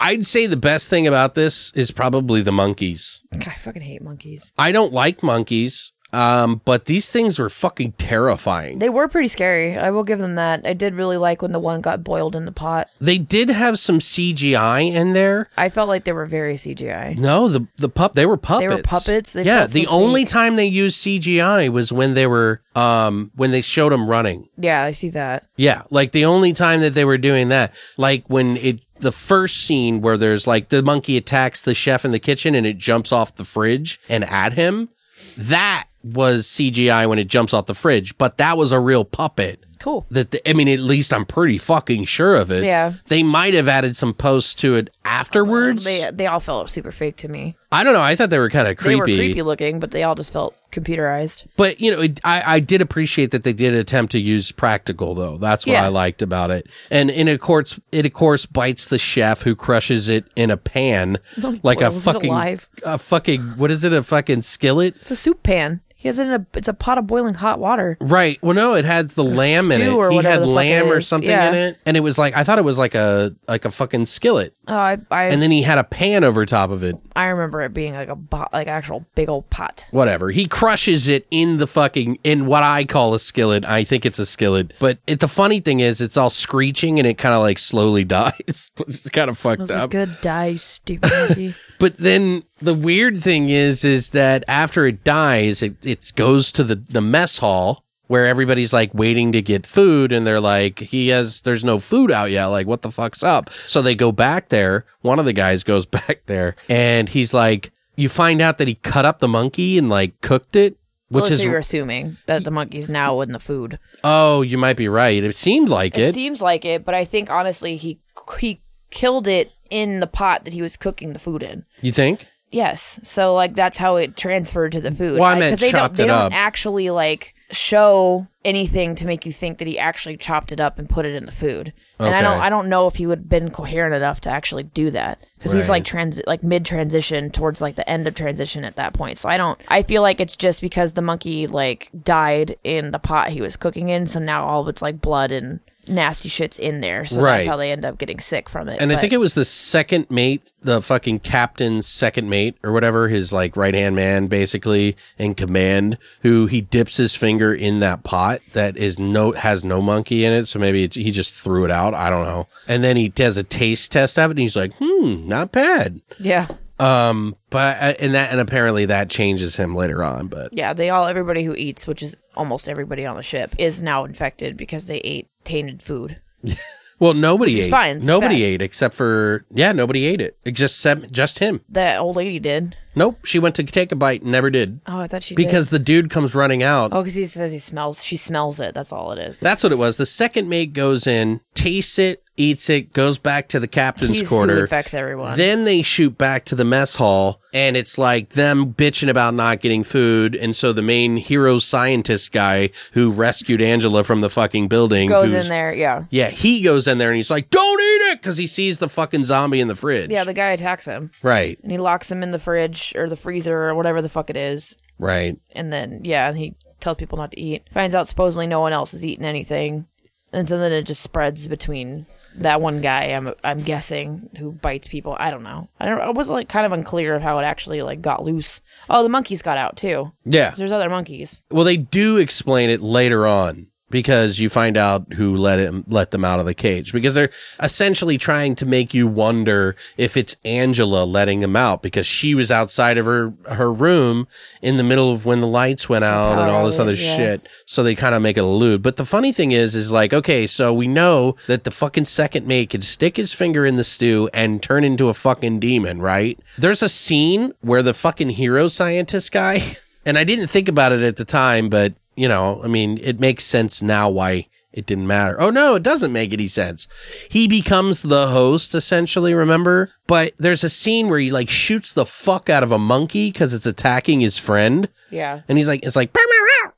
I'd say the best thing about this is probably the monkeys. God, I fucking hate monkeys. I don't like monkeys. Um, but these things were fucking terrifying. They were pretty scary. I will give them that. I did really like when the one got boiled in the pot. They did have some CGI in there. I felt like they were very CGI. No, the the pup they were puppets. They were puppets? They yeah, so the only fake. time they used CGI was when they were um when they showed them running. Yeah, I see that. Yeah, like the only time that they were doing that, like when it the first scene where there's like the monkey attacks the chef in the kitchen and it jumps off the fridge and at him, that was CGI when it jumps off the fridge, but that was a real puppet. Cool. That the, I mean, at least I'm pretty fucking sure of it. Yeah. they might have added some posts to it afterwards. They they all felt super fake to me. I don't know. I thought they were kind of creepy. They were creepy looking, but they all just felt computerized. But you know, it, I I did appreciate that they did attempt to use practical though. That's what Yeah. I liked about it. And and of course, it of course bites the chef who crushes it in a pan like a fucking alive. a fucking what is it? A fucking skillet? It's a soup pan. He has it in a it's a pot of boiling hot water. Right. Well, no, it had the lamb in it. or he whatever had the fuck it lamb or is. something Yeah. in it, and it was like I thought it was like a like a fucking skillet, Oh, I I, and then he had a pan over top of it. I remember it being like a bo- like actual big old pot. Whatever. He crushes it in the fucking in what I call a skillet. I think it's a skillet, but it, the funny thing is, it's all screeching and it kind of like slowly dies. it's kind of fucked It was a up. good die, you stupid monkey. But then the weird thing is, is that after it dies, it, it goes to the, the mess hall where everybody's like waiting to get food and they're like, he has, there's no food out yet. Like, what the fuck's up? So they go back there. One of the guys goes back there and he's like, you find out that he cut up the monkey and like cooked it, which oh, Which is, you're assuming that the monkey's now in the food. oh, you might be right. It seemed like It it. seems like it, but I think honestly he he killed it in the pot that he was cooking the food in. you think? Yes, so like that's how it transferred to the food. Well, I meant they don't they it don't up. actually like show anything to make you think that he actually chopped it up and put it in the food. And I don't I don't know if he would have been coherent enough to actually do that because he's Right. like trans like mid transition towards like the end of transition at that point. So I don't I feel like it's just because the monkey like died in the pot he was cooking in, so now all of it's like blood and nasty shit's in there. So Right. that's how they end up getting sick from it. And I think it was the second mate, the fucking captain's second mate or whatever, his like right hand man basically in command, who he dips his finger in that pot that is no has no monkey in it. So maybe it, he just threw it out. I don't know. And then he does a taste test of it, and he's like, "Hmm, not bad." yeah. Um, but I- and that and apparently that changes him later on. But Yeah, they all everybody who eats, which is almost everybody on the ship, is now infected because they ate tainted food. well, nobody ate. fine, nobody ate except for yeah, nobody ate it. It just just him. That old lady did. Nope, she went to take a bite and never did. Oh, I thought she Because the dude comes running out. oh, because he says he smells. She smells it. That's all it is. That's what it was. The second mate goes in, tastes it, eats it, goes back to the captain's He's who quarter. infects everyone. Then they shoot back to the mess hall, and it's like them bitching about not getting food. And so the main hero scientist guy who rescued Angela from the fucking building Goes who's- in there. Yeah. Yeah, he goes in there and he's like, "Don't eat it," because he sees the fucking zombie in the fridge. Yeah, the guy attacks him right, and he locks him in the fridge or the freezer or whatever the fuck it is. right. And then, yeah, and he tells people not to eat. Finds out supposedly no one else has eaten anything. And so then it just spreads between that one guy, I'm, I'm guessing, who bites people. I don't know. I don't. I was like kind of unclear of how it actually like got loose. Oh, the monkeys got out too. Yeah. There's other monkeys. Well, they do explain it later on because you find out who let him let them out of the cage because they're essentially trying to make you wonder if it's Angela letting them out because she was outside of her her room in the middle of when the lights went out and all this other yeah. shit. So they kind of make it allude. But the funny thing is, is like, okay, so we know that the fucking second mate could stick his finger in the stew and turn into a fucking demon, right? There's a scene where the fucking hero scientist guy, and I didn't think about it at the time, but you know, I mean, it makes sense now why it didn't matter. Oh no, it doesn't make any sense. He becomes the host essentially, remember? But there's a scene where he like shoots the fuck out of a monkey because it's attacking his friend. Yeah. And he's like, it's like,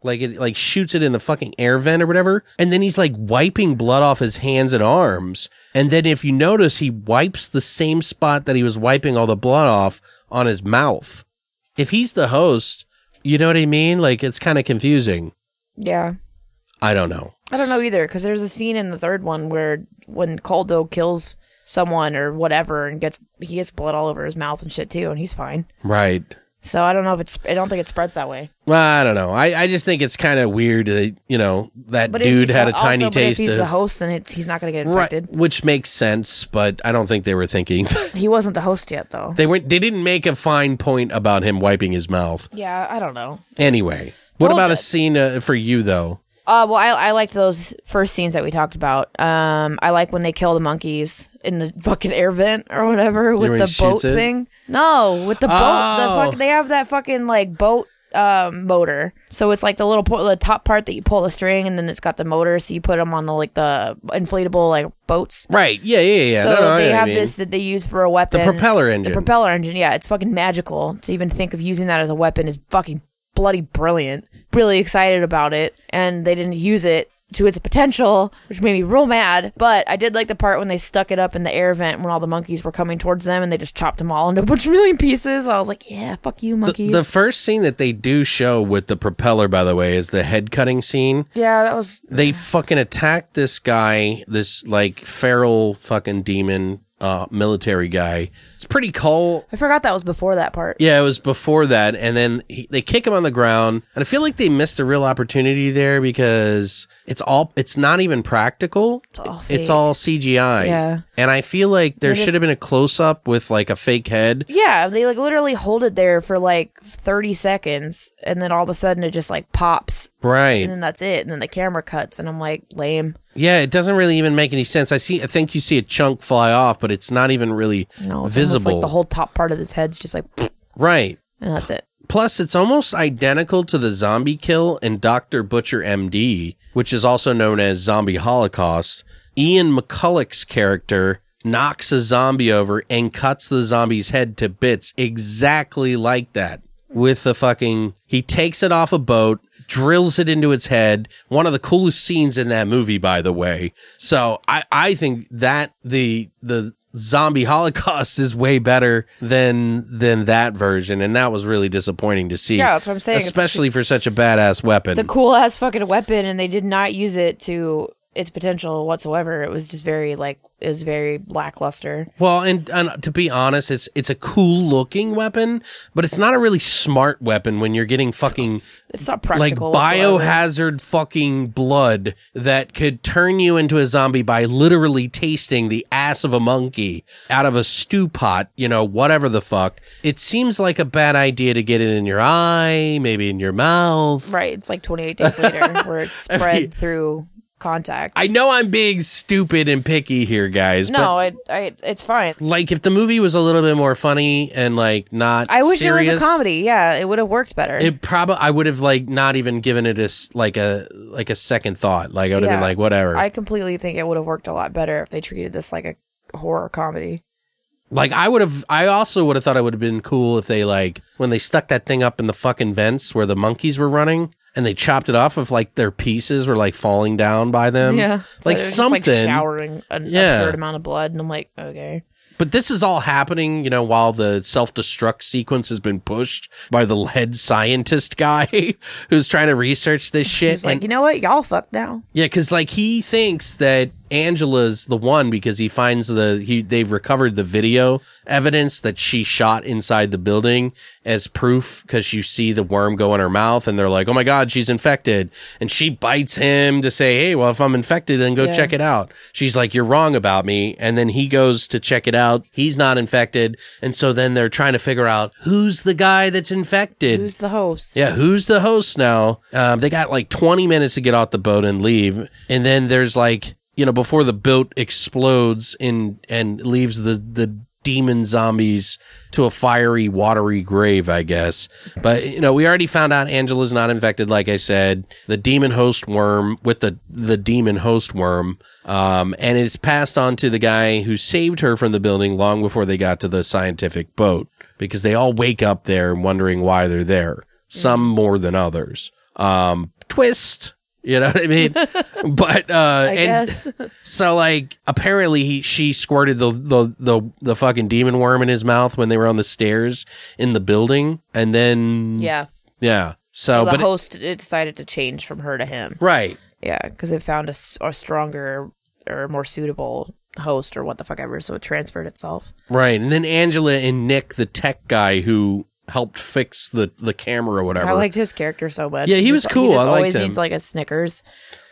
like it like shoots it in the fucking air vent or whatever. And then he's like wiping blood off his hands and arms. And then if you notice, he wipes the same spot that he was wiping all the blood off on his mouth. If he's the host, you know what I mean? Like it's kind of confusing. Yeah. I don't know. I don't know either because there's a scene in the third one where when Koldo kills someone or whatever and gets he gets blood all over his mouth and shit too, and he's fine. Right. So I don't know if it's I don't think it spreads that way. Well, I don't know. I, I just think it's kind of weird that, you know, that But if dude he's had the- a tiny also, but taste If he's the host, then it's, he's not going to get Right, infected. which makes sense, but I don't think they were thinking. He wasn't the host yet, though. they weren't. They didn't make a fine point about him wiping his mouth. yeah, I don't know. Anyway, what Well, about a scene uh, for you though? Uh, well, I I liked those first scenes that we talked about. Um, I like when they kill the monkeys in the fucking air vent or whatever with the boat it? thing. No, with the boat. The Oh. fuck, they have that fucking like boat um motor. So it's like the little po- the top part that you pull the string, and then it's got the motor. So you put them on the like the inflatable like boats. Right? Yeah, yeah, yeah. So no, no, they have mean. this that they use for a weapon. the propeller engine. The propeller engine, yeah, it's fucking magical. To even think of using that as a weapon is fucking bloody brilliant. Really excited about it, and they didn't use it to its potential, which made me real mad. But I did like the part when they stuck it up in the air vent when all the monkeys were coming towards them and they just chopped them all into a bunch of million pieces. I was like, yeah, fuck you, monkeys. The first scene that they do show with the propeller, by the way, is the head cutting scene. yeah, that was They fucking attack this guy, this like feral fucking demon uh, military guy. It's pretty cool. I forgot that was before that part. Yeah, it was before that, and then he, they kick him on the ground, and I feel like they missed a real opportunity there because it's all it's not even practical. It's all It's all CGI. Yeah. and I feel like there should have been a close up with like a fake head. Yeah, they like literally hold it there for like 30 seconds and then all of a sudden it just like pops Right. and then that's it and then the camera cuts and I'm like lame. Yeah, it doesn't really even make any sense. I see. I think you see a chunk fly off, but it's not even really No, it's visible. like the whole top part of his head's just like right. and that's it. Plus, it's almost identical to the zombie kill in Dr. Butcher MD, which is also known as Zombie Holocaust. Ian McCulloch's character knocks a zombie over and cuts the zombie's head to bits exactly like that. With the fucking, he takes it off a boat, drills it into its head. One of the coolest scenes in that movie, by the way. So I, I think that the, the, zombie holocaust is way better than than that version and that was really disappointing to see Yeah, that's what I'm saying. It's- especially for such a badass weapon It's a cool ass fucking weapon and they did not use it to its potential whatsoever. It was just very like it was very lackluster. well and, and to be honest it's it's a cool looking weapon but it's not a really smart weapon when you're getting fucking It's not like practical. whatsoever. biohazard fucking blood that could turn you into a zombie by literally tasting the ass of a monkey out of a stew pot, you know, whatever the fuck. It seems like a bad idea to get it in your eye, maybe in your mouth. Right, it's like 28 days later where it's spread through contact. I know I'm being stupid and picky here, guys. no, I, I, it's fine. like if the movie was a little bit more funny and like not I wish serious, it was a comedy. Yeah, it would have worked better. It probably I would have like not even given it a like a like a second thought. Like I would have been like whatever. I completely think it would have worked a lot better if they treated this like a horror comedy. Like I would have, I also would have thought it would have been cool if they like when they stuck that thing up in the fucking vents where the monkeys were running and they chopped it off of like their pieces were like falling down by them. Yeah. like it was just, something. showering an Yeah. absurd amount of blood, and I'm like, okay. But this is all happening, you know, while the self destruct sequence has been pushed by the lead scientist guy who's trying to research this shit. It's like, And- you know what, y'all fucked now. Yeah, because like he thinks that Angela's the one because he finds the he they've recovered the video evidence that she shot inside the building as proof because you see the worm go in her mouth and they're like, oh my god, she's infected, and she bites him to say, hey, well if I'm infected, then go Yeah. check it out. She's like, you're wrong about me, and then he goes to check it out. He's not infected, and so then they're trying to figure out who's the guy that's infected. Who's the host? Yeah, who's the host now? Um, they got like 20 minutes to get off the boat and leave. And then there's like, you know, before the boat explodes and, and leaves the, the demon zombies to a fiery, watery grave, I guess. But, you know, we already found out Angela's not infected, like I said. The demon host worm with the, the demon host worm. Um, and it's passed on to the guy who saved her from the building long before they got to the scientific boat because they all wake up there wondering why they're there. Some more than others. Um, twist. You know what I mean? but uh, I and guess. so like apparently he, she squirted the, the the the fucking demon worm in his mouth when they were on the stairs in the building, and then yeah. yeah. So the but it- host it decided to change from her to him. right, Yeah, because it found a, s- a stronger or more suitable host or what the fuck ever, so it transferred itself. right, and then Angela and Nick, the tech guy who helped fix the the camera or whatever. I liked his character so much. Yeah, he was cool. just I liked always him. needs like a Snickers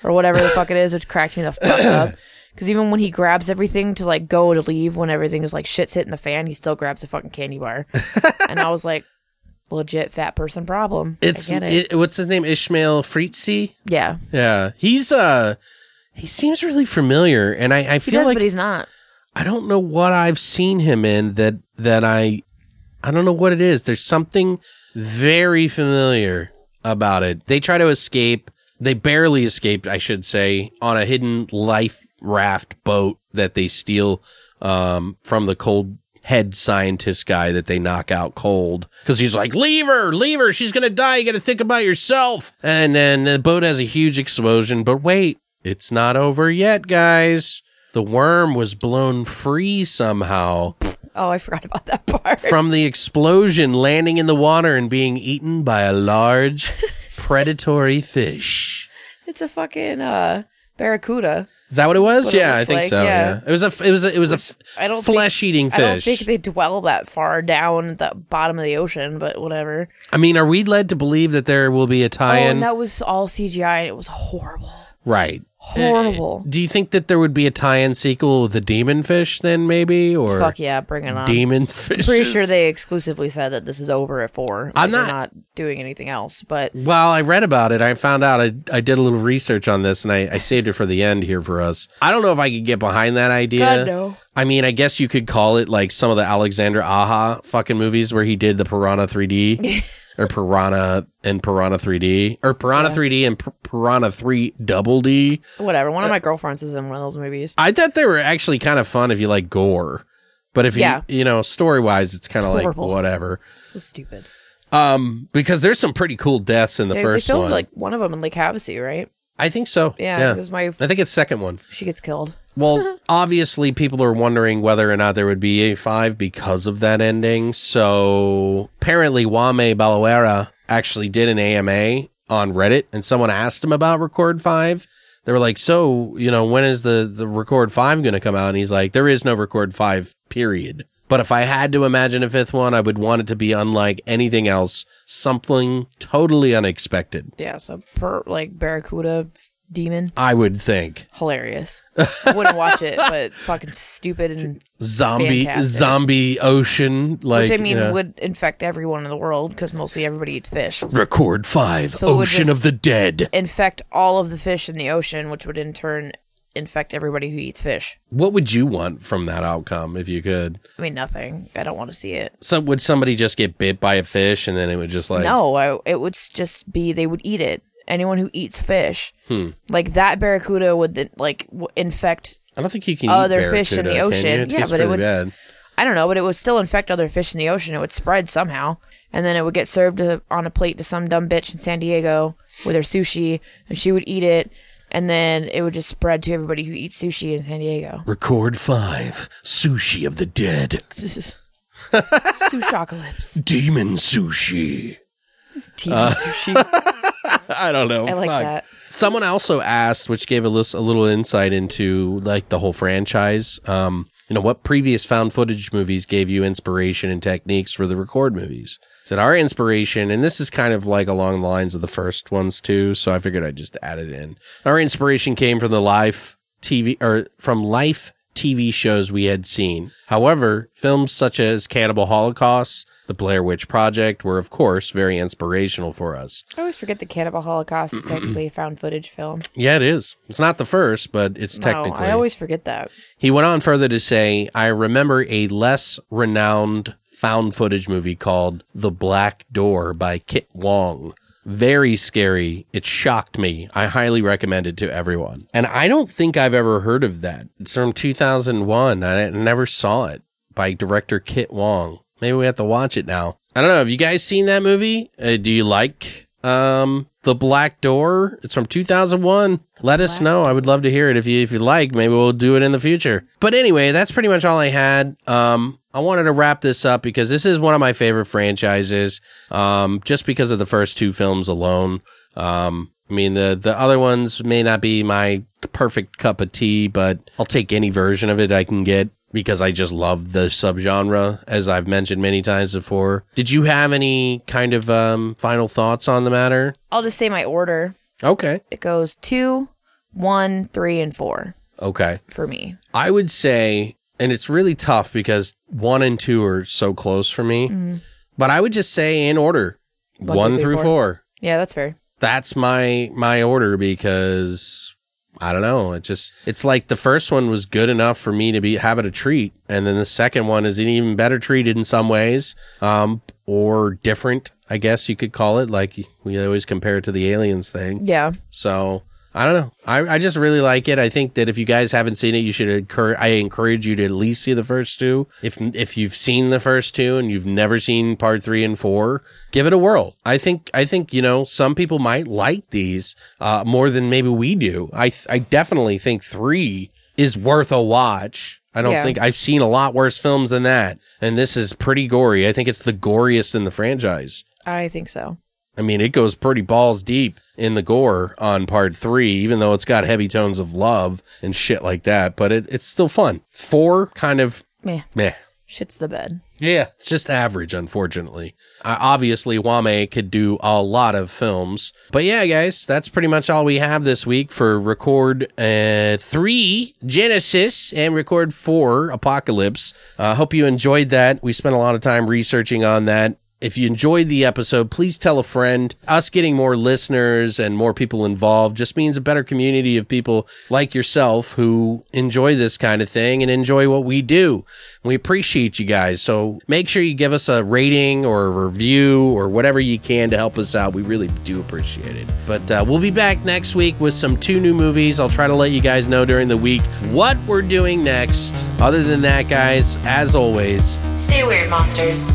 or whatever the fuck it is, which cracked me the fuck up. Because even when he grabs everything to like go to leave, when everything is like shit's hitting the fan, he still grabs a fucking candy bar. and I was like, legit fat person problem. it's I get it. it- what's his name? Ismael Fritschi. yeah, Yeah, he's uh he seems really familiar, and I I he feel does, like but he's not. I don't know what I've seen him in that that I I don't know what it is. There's something very familiar about it. They try to escape. They barely escaped, I should say, on a hidden life raft boat that they steal um, from the cold head scientist guy that they knock out cold because he's like, "Leave her, leave her. She's gonna die. You got to think about yourself." And then the boat has a huge explosion. But wait, it's not over yet, guys. The worm was blown free somehow Oh, I forgot about that part. from the explosion, landing in the water and being eaten by a large predatory fish. It's a fucking uh, barracuda. Is that what it was? What it yeah, I think like, so. Yeah. yeah. it was a it was a, it was a I don't think- flesh-eating I don't fish. think they dwell that far down at the bottom of the ocean, but whatever. I mean, are we led to believe that there will be a Oh, tie-in? and that was all CGI, and it was horrible. right. Eh, eh, Horrible. Do you think that there would be a tie-in sequel with the demon fish then maybe or Fuck yeah, bring it on. demon fish? Pretty sure they exclusively said that this is over at four. I'm not- not doing anything else. But Well, I read about it. I found out. I, I did a little research on this, and I, I saved it for the end here for us. I don't know if I could get behind that idea. God, no. I mean, I guess you could call it like some of the Alexander Aja fucking movies where he did the Piranha 3D or Piranha and Piranha 3D or Piranha 3D and P- Piranha 3 Double D. whatever. Uh, One of my girlfriends is in one of those movies. I thought they were actually kind of fun if you like gore. But if you, Yeah. you know, story wise, it's kind of like whatever. so stupid. Um, because there's some pretty cool deaths in the They, they first filmed one. like one of them in Lake Havasu, right? I think so. Yeah, yeah. this is my. I think it's second one. She gets killed. Well, obviously, people are wondering whether or not there would be a five because of that ending. So apparently, Jaume Balagueró actually did an AMA on Reddit, and someone asked him about Record Five. They were like, "So, you know, when is the the Record Five going to come out?" And he's like, "There is no Record Five, period." But if I had to imagine a fifth one, I would want it to be unlike anything else, something totally unexpected. Yeah, so per like Barracuda demon, I would think. hilarious. I wouldn't watch it, but fucking stupid and zombie Fantastic. zombie ocean like which I mean you know. would infect everyone in the world because mostly everybody eats fish. record 5 So ocean of the dead Infect all of the fish in the ocean, which would in turn infect everybody who eats fish. what would you want from that outcome if you could I mean, nothing. I don't want to see it. so would somebody just get bit by a fish and then it would just like no, I, it would just be they would eat it. Anyone who eats fish, Hmm. like that barracuda, would like w- infect. i don't think you can Other fish in the ocean. it Yeah, but it would- bad I don't know, but it would still infect other fish in the ocean. It would spread somehow, and then it would get served to, on a plate to some dumb bitch in San Diego with her sushi, and she would eat it, and then it would just spread to everybody who eats sushi in San Diego. record 5 sushi of the dead Sushocalypse. demon sushi Team Uh, sushi. i don't know I like Fuck. that. Someone also asked, which gave a little, a little insight into like the whole franchise. Um, you know, what previous found footage movies gave you inspiration and techniques for the record movies? Said our inspiration, and this is kind of like along the lines of the first ones too. So I figured I'd just add it in. Our inspiration came from the live TV or from life TV shows we had seen. However, films such as Cannibal Holocaust, The Blair Witch Project were, of course, very inspirational for us. I always forget the Cannibal Holocaust is technically a found footage film. Yeah, it is. It's not the first, but it's technically. No, I always forget that. He went on further to say, I remember a less renowned found footage movie called The Black Door by Kit Wong. Very scary. It shocked me. I highly recommend it to everyone. And I don't think I've ever heard of that. It's from 2001. I never saw it by director Kit Wong. Maybe we have to watch it now. I don't know. Have you guys seen that movie? Uh, do you like um The Black Door? It's from 2001. Let us know. I would love to hear it if you if you like. Maybe we'll do it in the future. But anyway, that's pretty much all I had. Um I wanted to wrap this up because this is one of my favorite franchises. Um just because of the first two films alone. Um I mean the the other ones may not be my perfect cup of tea, but I'll take any version of it I can get because I just love the subgenre, as I've mentioned many times before. Did you have any kind of um, final thoughts on the matter? I'll just say my order. Okay. It goes two, one, three, and four Okay. for me. I would say, and it's really tough because one and two are so close for me, but I would just say in order one, One, three, through four. four. Yeah, that's fair. That's my my order because I don't know. It just it's like the first one was good enough for me to be have it a treat, and then the second one is an even better treat in some ways, um, or different. I guess you could call it. Like we always compare it to the aliens thing. Yeah. So I don't know. I, I just really like it. I think that if you guys haven't seen it, you should encourage. I encourage you to at least see the first two. If if you've seen the first two and you've never seen part three and four, give it a whirl. I think I think you know some people might like these uh, more than maybe we do. I I definitely think three is worth a watch. I don't Yeah. think I've seen a lot worse films than that, and this is pretty gory. I think it's the goriest in the franchise. I think so. I mean, it goes pretty balls deep in the gore on part three, even though it's got heavy tones of love and shit like that. But it, it's still fun. Four, kind of Meh. meh. Shits the bed. Yeah, it's just average, unfortunately. Uh, obviously, Jaume could do a lot of films. But yeah, guys, that's pretty much all we have this week for record uh, three Genesis and record four Apocalypse. Uh, hope you enjoyed that. We spent a lot of time researching on that. If you enjoyed the episode, please tell a friend. Us getting more listeners and more people involved just means a better community of people like yourself who enjoy this kind of thing and enjoy what we do. We appreciate you guys. So make sure you give us a rating or a review or whatever you can to help us out. We really do appreciate it. But uh, we'll be back next week with some two new movies. I'll try to let you guys know during the week what we're doing next. Other than that, guys, as always, Stay weird, monsters.